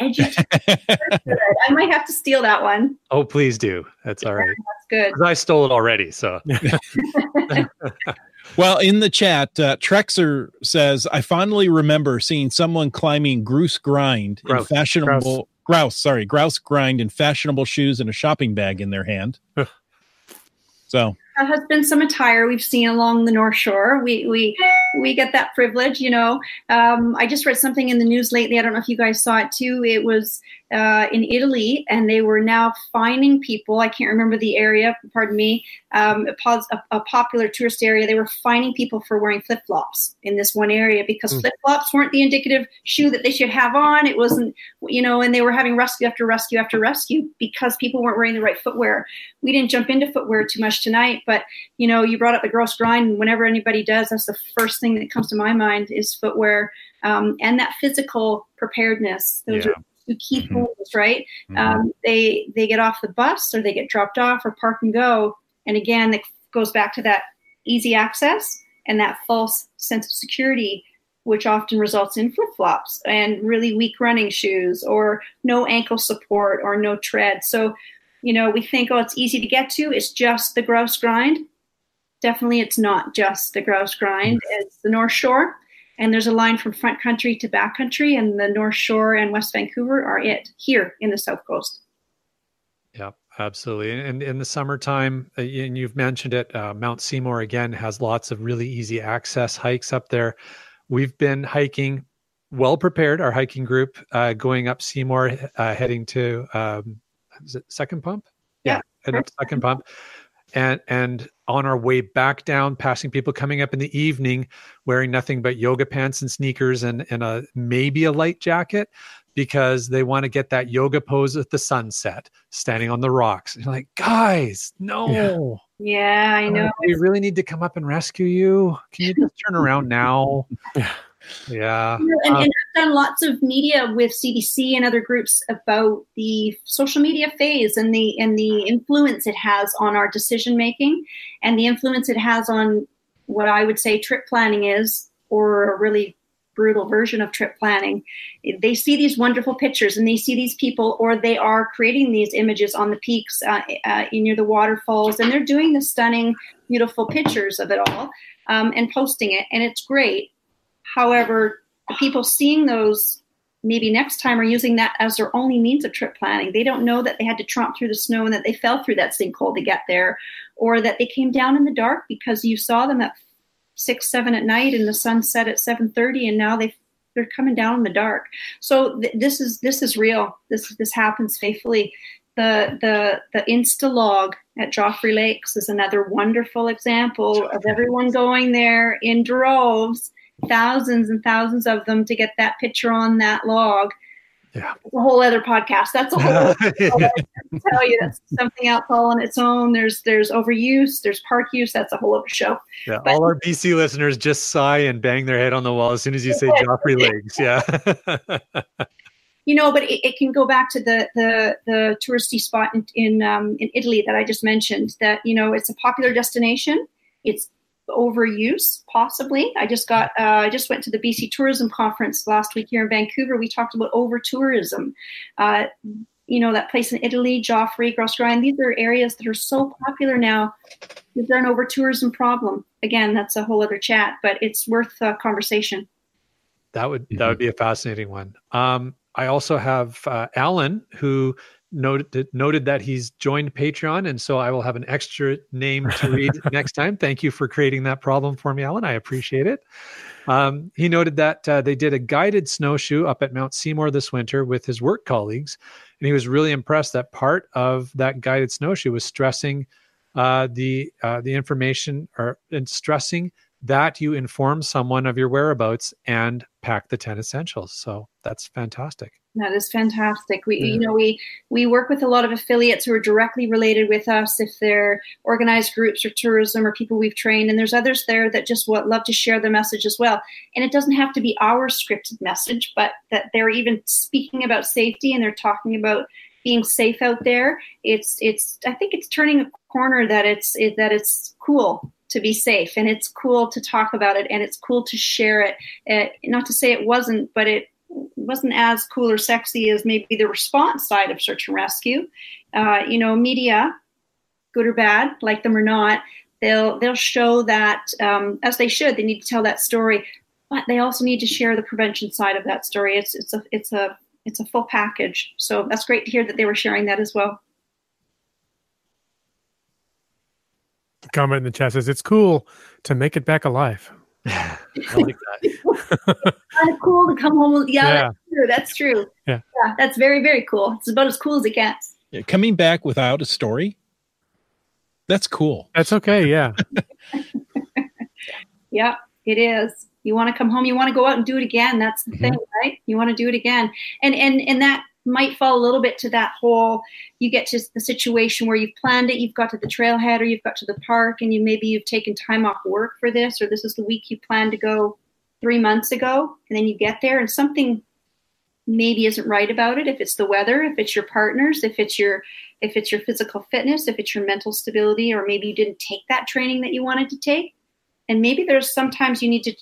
Edu- good. I might have to steal that one. Oh, please do. That's all right. That's good. I stole it already. So Well, in the chat, uh, Trexer says, I fondly remember seeing someone climbing Grouse Grind in fashionable grouse. sorry, grouse grind in fashionable shoes and a shopping bag in their hand. so There has been some attire we've seen along the North Shore. We we we get that privilege, you know. Um, I just read something in the news lately. I don't know if you guys saw it too. It was uh, in Italy, and they were now fining people. I can't remember the area. Pardon me. Um, a, a, a popular tourist area. They were fining people for wearing flip flops in this one area because Hmm. flip flops weren't the indicative shoe that they should have on. It wasn't, you know, and they were having rescue after rescue after rescue because people weren't wearing the right footwear. We didn't jump into footwear too much tonight, but you know, you brought up the Grouse Grind. And whenever anybody does, that's the first thing that comes to my mind is footwear um, and that physical preparedness. Those Yeah. are key Mhm. things, right? mhm. Um, they they get off the bus or they get dropped off or park and go. And again, it goes back to that easy access and that false sense of security, which often results in flip flops and really weak running shoes or no ankle support or no tread. So, you know, we think, oh, it's easy to get to. It's just the grouse grind. Definitely, it's not just the grouse grind. It's the North Shore. And there's a line from front country to back country, and the North Shore and West Vancouver are it here in the South Coast. Yeah, absolutely. And in the summertime, uh, and you've mentioned it, uh, Mount Seymour again has lots of really easy access hikes up there. We've been hiking, well prepared. Our hiking group uh, going up Seymour, uh, heading to um, is it Second Pump? Yeah, heading up Second Pump, and and on our way back down, passing people coming up in the evening, wearing nothing but yoga pants and sneakers and and a maybe a light jacket because they want to get that yoga pose at the sunset, standing on the rocks. And you're like, guys, no, Yeah, I know. we really need to come up and rescue you. Can you just turn around now? yeah. And, Um, and I've done lots of media with CBC and other groups about the social media phase and the and the influence it has on our decision making and the influence it has on what I would say trip planning is, or a really brutal version of trip planning. They see these wonderful pictures and they see these people, or they are creating these images on the peaks uh, uh, near the waterfalls, and they're doing the stunning, beautiful pictures of it all um, and posting it, and it's great. However, people seeing those maybe next time are using that as their only means of trip planning. They don't know that they had to tromp through the snow and that they fell through that sinkhole to get there, or that they came down in the dark because you saw them at six, seven at night and the sun set at seven thirty, and now they they're coming down in the dark. So th- this is this is real. This this happens faithfully. The the the Insta log at Joffre Lakes is another wonderful example of everyone going there in droves thousands and thousands of them to get that picture on that log. Yeah. It's a whole other podcast. That's a whole I tell you that's something else all on its own. There's there's overuse, there's park use, that's a whole other show. Yeah, all our BC listeners just sigh and bang their head on the wall as soon as you say Joffre Lakes. Yeah. You know, but it, it can go back to the the the touristy spot in in, um, in Italy that I just mentioned. That you know, it's a popular destination. It's overuse, possibly. I just got, uh, I just went to the BC Tourism Conference last week here in Vancouver. We talked about over tourism. Uh, you know, that place in Italy, Joffre Grouse Grind, these are areas that are so popular now. Is there an over tourism problem? Again, that's a whole other chat, but it's worth a conversation. That would that would be a fascinating one. Um, I also have uh, Alan who noted noted that he's joined Patreon, and so I will have an extra name to read next time. Thank you for creating that problem for me, Alan. I appreciate it. Um, he noted that uh, they did a guided snowshoe up at Mount Seymour this winter with his work colleagues, and he was really impressed that part of that guided snowshoe was stressing uh, the uh, the information or and stressing that you inform someone of your whereabouts and pack the 10 essentials. So that's fantastic. That is fantastic. We, yeah. you know, we we work with a lot of affiliates who are directly related with us, if they're organized groups or tourism or people we've trained, and there's others there that just want, love to share their message as well. And it doesn't have to be our scripted message, but that they're even speaking about safety and they're talking about being safe out there. It's it's I think it's turning a corner that it's it, that it's cool to be safe and it's cool to talk about it and it's cool to share it. Uh, not to say it wasn't, but it wasn't as cool or sexy as maybe the response side of search and rescue. Uh, you know, media, good or bad, like them or not, they'll they'll show that um, as they should. They need to tell that story, but they also need to share the prevention side of that story. It's it's a it's a it's a full package. So that's great to hear that they were sharing that as well. comment in the chat says it's cool to make it back alive. I like that. kind of cool to come home. Yeah, yeah, that's true. That's true. Yeah. yeah, that's very very cool. It's about as cool as it gets. Yeah, coming back without a story. That's cool. That's okay. Yeah. yeah, it is. You want to come home. You want to go out and do it again. That's the mm-hmm. thing, right? You want to do it again, and and and that might fall a little bit to that whole you get to the situation where you've planned it you've got to the trailhead or you've got to the park and you maybe you've taken time off work for this or this is the week you planned to go three months ago and then you get there and something maybe isn't right about it if it's the weather if it's your partners if it's your if it's your physical fitness if it's your mental stability or maybe you didn't take that training that you wanted to take. And maybe there's sometimes you need to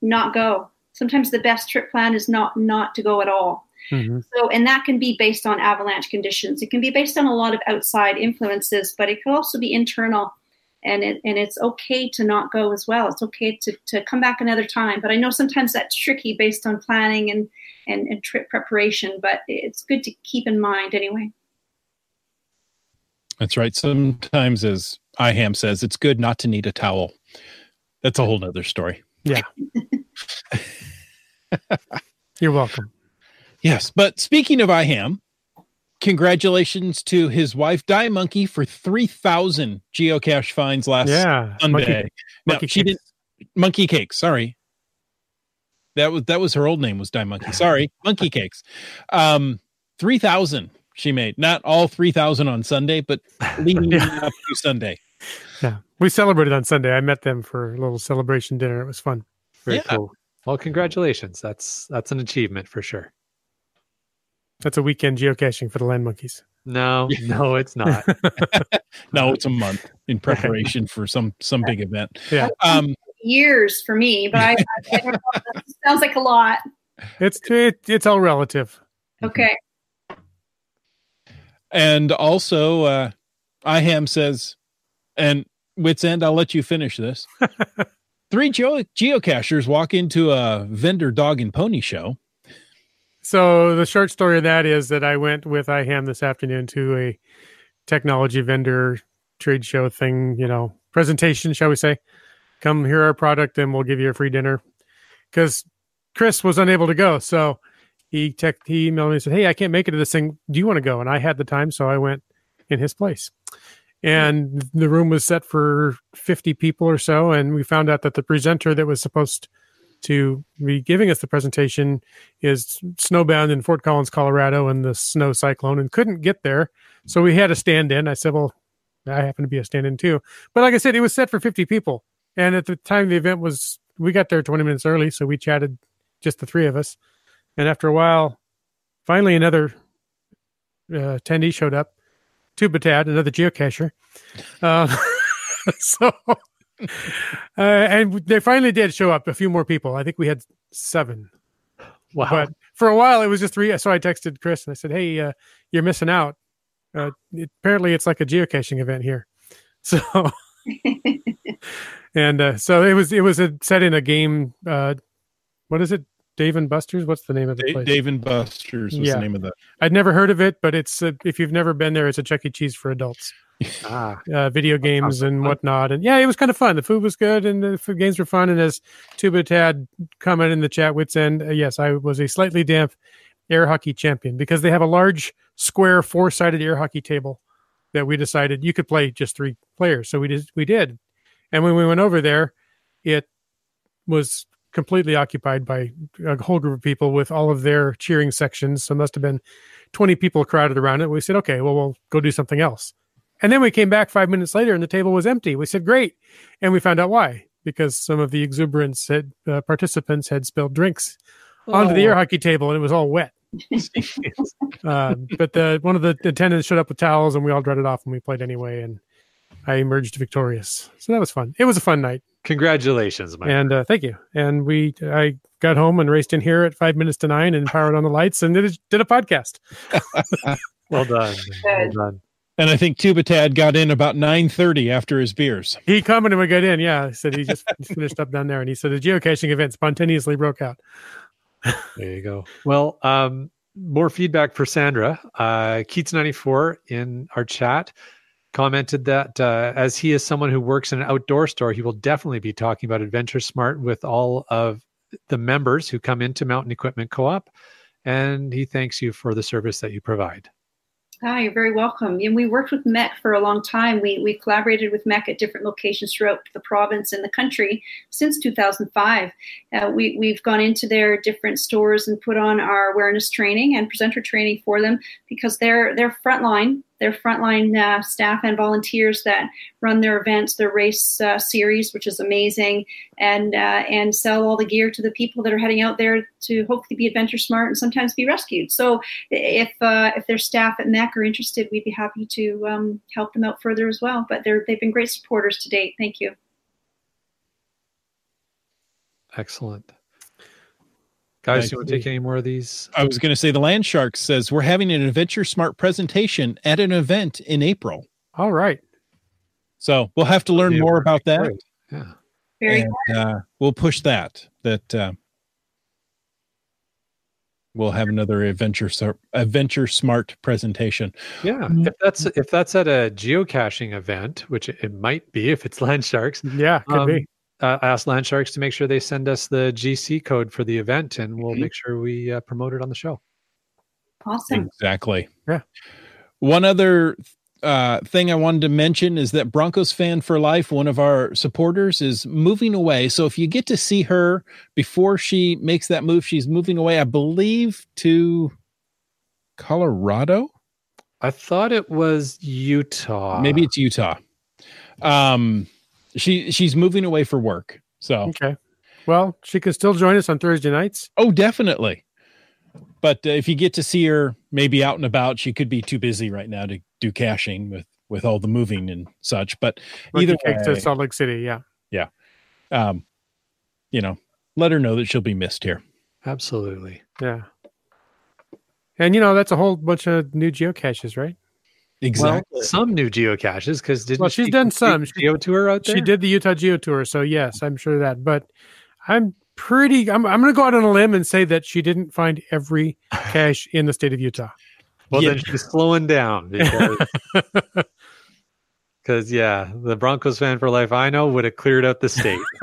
not go. Sometimes the best trip plan is not not to go at all Mm-hmm. So, and that can be based on avalanche conditions. It can be based on a lot of outside influences, but it can also be internal. And it, and it's okay to not go as well. It's okay to, to come back another time. But I know sometimes that's tricky based on planning and, and, and trip preparation, but it's good to keep in mind anyway. That's right. Sometimes, as IHAM says, it's good not to need a towel. That's a whole nother story. Yeah. You're welcome. Yes, but speaking of IHAM, congratulations to his wife Di Monkey for three thousand geocache finds last yeah, Sunday. Monkey, now monkey she cakes. didn't monkey cakes. Sorry, that was that was her old name was Di Monkey. Sorry, monkey cakes. Um, three thousand she made. Not all three thousand on Sunday, but leading yeah. up to Sunday. Yeah, we celebrated on Sunday. I met them for a little celebration dinner. It was fun. Very yeah. cool. Well, congratulations. That's that's an achievement for sure. That's a weekend geocaching for the land monkeys. No, no, it's not. no, it's a month in preparation for some some big event. Yeah. Um, years for me, but I, I don't know. sounds like a lot. It's it, it's all relative. Okay. And also, uh, IHAM says, and Wits End, I'll let you finish this. Three geo- geocachers walk into a vendor dog and pony show so the short story of that is that I went with IHAM this afternoon to a technology vendor trade show thing, you know, presentation, shall we say. Come hear our product and we'll give you a free dinner. Because Chris was unable to go. So he tech he emailed me and said, Hey, I can't make it to this thing. Do you want to go? And I had the time, so I went in his place. And the room was set for 50 people or so. And we found out that the presenter that was supposed to be giving us the presentation is snowbound in Fort Collins, Colorado, in the snow cyclone and couldn't get there. So we had a stand in. I said, Well, I happen to be a stand in too. But like I said, it was set for 50 people. And at the time the event was, we got there 20 minutes early. So we chatted just the three of us. And after a while, finally another uh, attendee showed up, Tubatad, another geocacher. Uh, so uh, and they finally did show up. A few more people. I think we had seven. Wow. But for a while, it was just three. So I texted Chris and I said, "Hey, uh, you're missing out. Uh, it, apparently, it's like a geocaching event here." So, and uh, so it was. It was a set in a game. Uh, what is it? Dave and Buster's. What's the name of the place? Dave and Buster's was Yeah. the name of that. I'd never heard of it, but it's a, if you've never been there, it's a Chuck E. Cheese for adults. Ah, uh, video games and whatnot. And yeah, it was kind of fun. The food was good and the food games were fun. And as Tuba Tad commented in the chat, wits end, uh, yes, I was a slightly damp air hockey champion because they have a large square four sided air hockey table that we decided you could play just three players. So we did, we did. And when we went over there, it was completely occupied by a whole group of people with all of their cheering sections. So it must have been 20 people crowded around it. We said, okay, well, we'll go do something else. And then we came back five minutes later and the table was empty. We said, great. And we found out why, because some of the exuberance had, uh, participants had spilled drinks onto the air hockey table and it was all wet. Uh, but the one of the attendants showed up with towels and we all dried it off and we played anyway. And I emerged victorious. So that was fun. It was a fun night. Congratulations, Mike. And uh, thank you. And we, I got home and raced in here at five minutes to nine and powered on the lights and did a, did a podcast. well done. Well done. And I think Tuba Tad got in about nine thirty after his beers. He commented when we got in. Yeah, he said he just finished up down there, and he said the geocaching event spontaneously broke out. There you go. Well, um, more feedback for Sandra. Uh, Keats94 in our chat commented that uh, as he is someone who works in an outdoor store, he will definitely be talking about Adventure Smart with all of the members who come into Mountain Equipment Co op. And he thanks you for the service that you provide. Ah, you're very welcome. And we worked with MEC for a long time. We, we collaborated with MEC at different locations throughout the province and the country since 2005. Uh, we, we've gone into their different stores and put on our awareness training and presenter training for them because they're, they're frontline. They're frontline uh, staff and volunteers that run their events, their race uh, series, which is amazing, and uh, and sell all the gear to the people that are heading out there to hopefully be adventure smart and sometimes be rescued. So if uh, if their staff at MEC are interested, we'd be happy to um, help them out further as well. But they're they've been great supporters to date. Thank you. Excellent. Guys, Thank you want to take any more of these? I was going to say the Land Shark says we're having an Adventure Smart presentation at an event in April. All right. So we'll have to learn Yeah, more about that. Great. Yeah. Very and uh, we'll push that. That uh, we'll have another adventure Sar- adventure smart presentation. Yeah. Mm. If that's if that's at a geocaching event, which it it might be if it's Land Sharks, Yeah, could Um, be. Uh, ask Land Sharks to make sure they send us the GC code for the event, and we'll Mhm. make sure we uh, promote it on the show. awesome. Exactly. Yeah. One other uh, thing I wanted to mention is that Broncos fan for life, one of our supporters, is moving away. So if you get to see her before she makes that move, she's moving away, I believe, to Colorado. I thought it was Utah. Maybe it's Utah. Um, she she's moving away for work. So Okay. Well, she could still join us on Thursday nights. oh, definitely. But uh, if you get to see her, maybe out and about, she could be too busy right now to do caching with with all the moving and such. But either Monkey way, to Salt Lake City. Yeah, yeah. um, you know, let her know that she'll be missed here. absolutely. Yeah. And you know, that's a whole bunch of new geocaches, right? Exactly. Well, some new geocaches because didn't Well, she's she done some. the She- geo tour out there. She did the Utah Geo Tour, so yes, I'm sure of that. But I'm pretty I'm I'm gonna go out on a limb and say that she didn't find every cache in the state of Utah. Well, Yeah. then she's slowing down because, because yeah, the Broncos fan for life I know would have cleared out the state.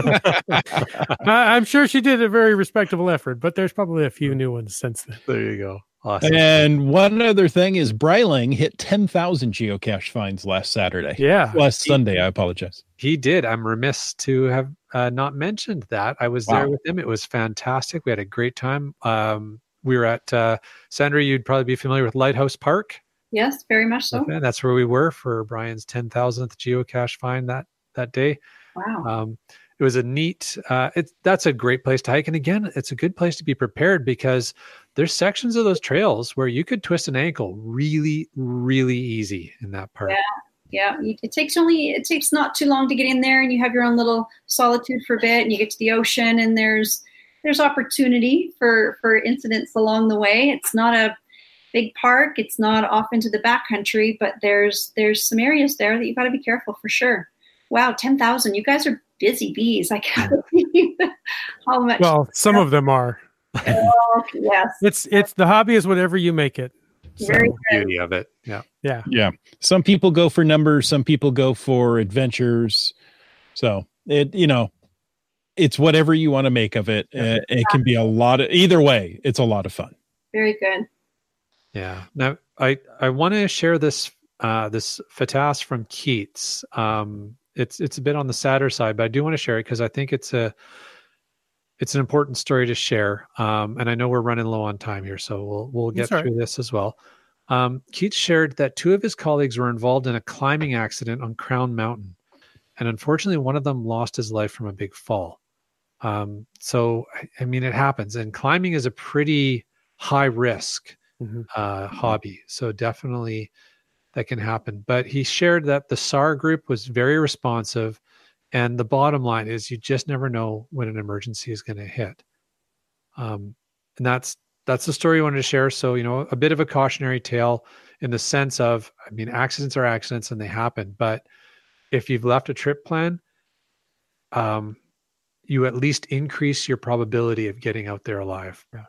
I, I'm sure she did a very respectable effort, but there's probably a few new ones since then. there you go. Awesome. And one other thing is Breiling hit 10,000 geocache finds last Saturday. Yeah. Last Sunday, I apologize. He did. I'm remiss to have uh, not mentioned that. I was there with him. It was fantastic. We had a great time. Um, we were at uh, Sandra. You'd probably be familiar with Lighthouse Park. Yes, very much so. Okay, That's where we were for Brian's 10,000th geocache find that that day. Wow. Um, it was a neat. Uh, it's that's a great place to hike, and again, it's a good place to be prepared because there's sections of those trails where you could twist an ankle really, really easy in that part. Yeah. Yeah, it takes only it takes not too long to get in there, and you have your own little solitude for a bit, and you get to the ocean, and there's there's opportunity for for incidents along the way. It's not a big park. It's not off into the backcountry, but there's there's some areas there that you've got to be careful for sure. Wow, ten thousand! You guys are busy bees. I can't believe how much. Well, some of them are. Oh, yes, It's it's the hobby is whatever you make it. So, very The beauty of it. Yeah. yeah. Yeah. Some people go for numbers, some people go for adventures. So it, you know, it's whatever you want to make of it. Uh, it can be a lot of either way. It's a lot of fun. Very good. Yeah. Now I I want to share this uh this FATAS from Keats. Um it's it's a bit on the sadder side, but I do want to share it because I think it's a it's an important story to share. Um and I know we're running low on time here, so we'll we'll get That's all right. through this as well. Um Keats shared that two of his colleagues were involved in a climbing accident on Crown Mountain. And unfortunately one of them lost his life from a big fall. Um so I, mean it happens and climbing is a pretty high risk Mhm. uh, hobby. So definitely that can happen. But he shared that the SAR group was very responsive. And the bottom line is you just never know when an emergency is going to hit. Um, and that's that's the story I wanted to share. So, you know, a bit of a cautionary tale in the sense of, I mean, accidents are accidents and they happen. But if you've left a trip plan, um, you at least increase your probability of getting out there alive. Yeah.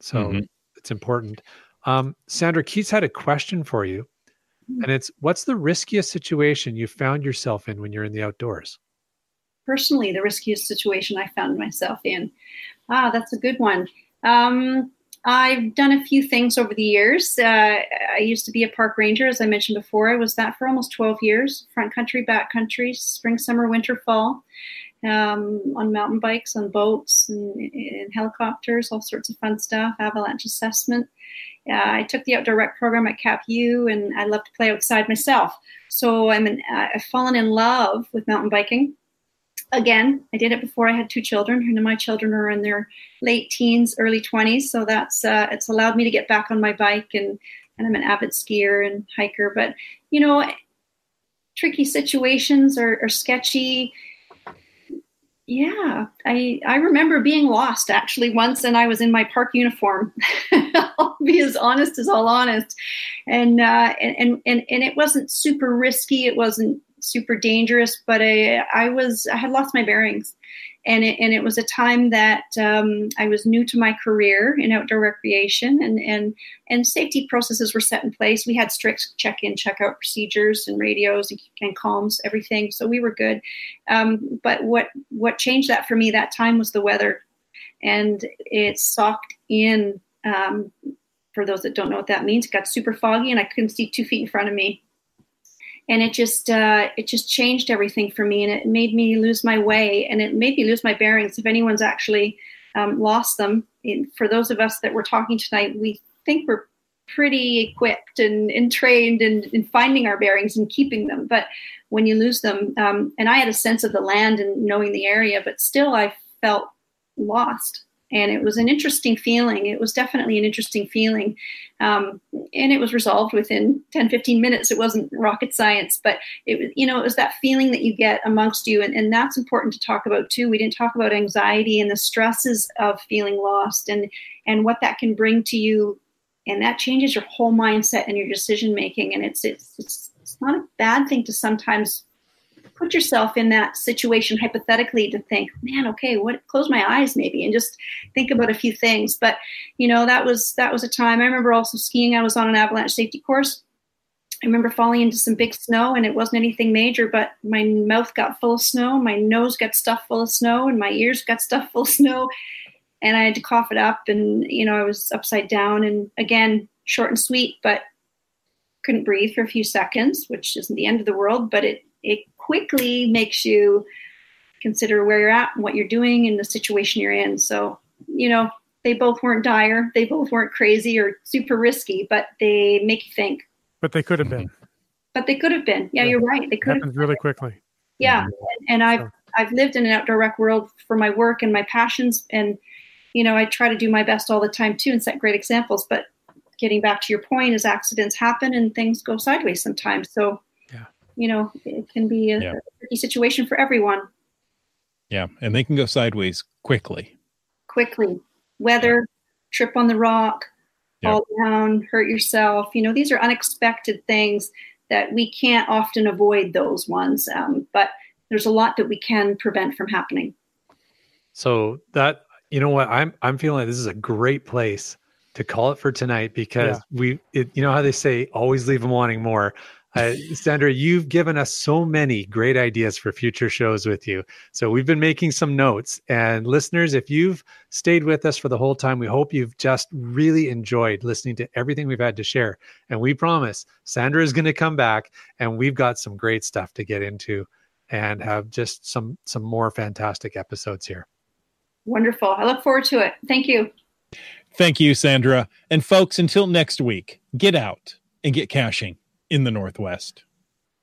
So Mhm. it's important. Um, Sandra Keats had a question for you. And it's what's the riskiest situation you found yourself in when you're in the outdoors? personally the riskiest situation I found myself in? Ah, that's a good one. Um, I've done a few things over the years. Uh, I used to be a park ranger, as I mentioned before. I was that for almost 12 years front country, back country, spring, summer, winter, fall, um, on mountain bikes, on boats, and, and helicopters, all sorts of fun stuff, avalanche assessment. Uh, I took the outdoor rec program at Cap U, and I love to play outside myself. So I'm an, I've fallen in love with mountain biking again, I did it before I had two children, and my children are in their late teens, early twenties. So that's uh, it's allowed me to get back on my bike, and and I'm an avid skier and hiker. But you know, tricky situations are, or sketchy. Yeah, I I remember being lost actually once, and I was in my park uniform. I'll be as honest as all honest, and uh, and and and it wasn't super risky. It wasn't super dangerous, but I, I was I had lost my bearings, and it, and it was a time that um, I was new to my career in outdoor recreation, and and and safety processes were set in place. We had strict check-in, check-out procedures, and radios and, and comms, everything, so we were good. Um, but what what changed that for me that time was the weather, and it socked in. Um, for those that don't know what that means, it got super foggy, and I couldn't see two feet in front of me and it just uh, it just changed everything for me and it made me lose my way and it made me lose my bearings. If anyone's actually um, lost them in, for those of us that we're talking tonight we think we're pretty equipped and, and trained in, in finding our bearings and keeping them. But when you lose them um, and i had a sense of the land and knowing the area but still i felt lost and it was an interesting feeling. It was definitely an interesting feeling. Um, and it was resolved within 10 15 minutes. It wasn't rocket science but it was you know it was that feeling that you get amongst you and, and that's important to talk about too. We didn't talk about anxiety and the stresses of feeling lost and and what that can bring to you and that changes your whole mindset and your decision making and it's it's it's, it's not a bad thing to sometimes put yourself in that situation hypothetically to think man okay what close my eyes maybe and just think about a few things. But you know that was that was a time. I remember also skiing. I was on an avalanche safety course. I remember falling into some big snow and it wasn't anything major but my mouth got full of snow my nose got stuffed full of snow and my ears got stuffed full of snow and i had to cough it up and you know i was upside down and again short and sweet but couldn't breathe for a few seconds which isn't the end of the world but it it quickly makes you consider where you're at and what you're doing and the situation you're in. So, you know, they both weren't dire, they both weren't crazy or super risky, but they make you think. But they could have been. But they could have been. Yeah, Yeah. you're right. They could have. happens really quickly. Yeah, and, and I've So- I've lived in an outdoor rec world for my work and my passions, and you know, I try to do my best all the time too and set great examples. But getting back to your point, is accidents happen and things go sideways sometimes. So. You know, it can be a, Yeah. a tricky situation for everyone. Yeah, and they can go sideways quickly. Quickly, weather, trip on the rock, Yeah. fall down, hurt yourself. You know, these are unexpected things that we can't often avoid. Those ones, um, but there's a lot that we can prevent from happening. So that you know what I'm I'm feeling like this is a great place to call it for tonight because we it, you know how they say always leave them wanting more. Uh, Sandra, you've given us so many great ideas for future shows with you. So we've been making some notes. And listeners, if you've stayed with us for the whole time, we hope you've just really enjoyed listening to everything we've had to share. And we promise Sandra is going to come back and we've got some great stuff to get into and have just some some more fantastic episodes here. Wonderful. I look forward to it. Thank you. Thank you, Sandra. And folks, until next week, get out and get caching in the Northwest.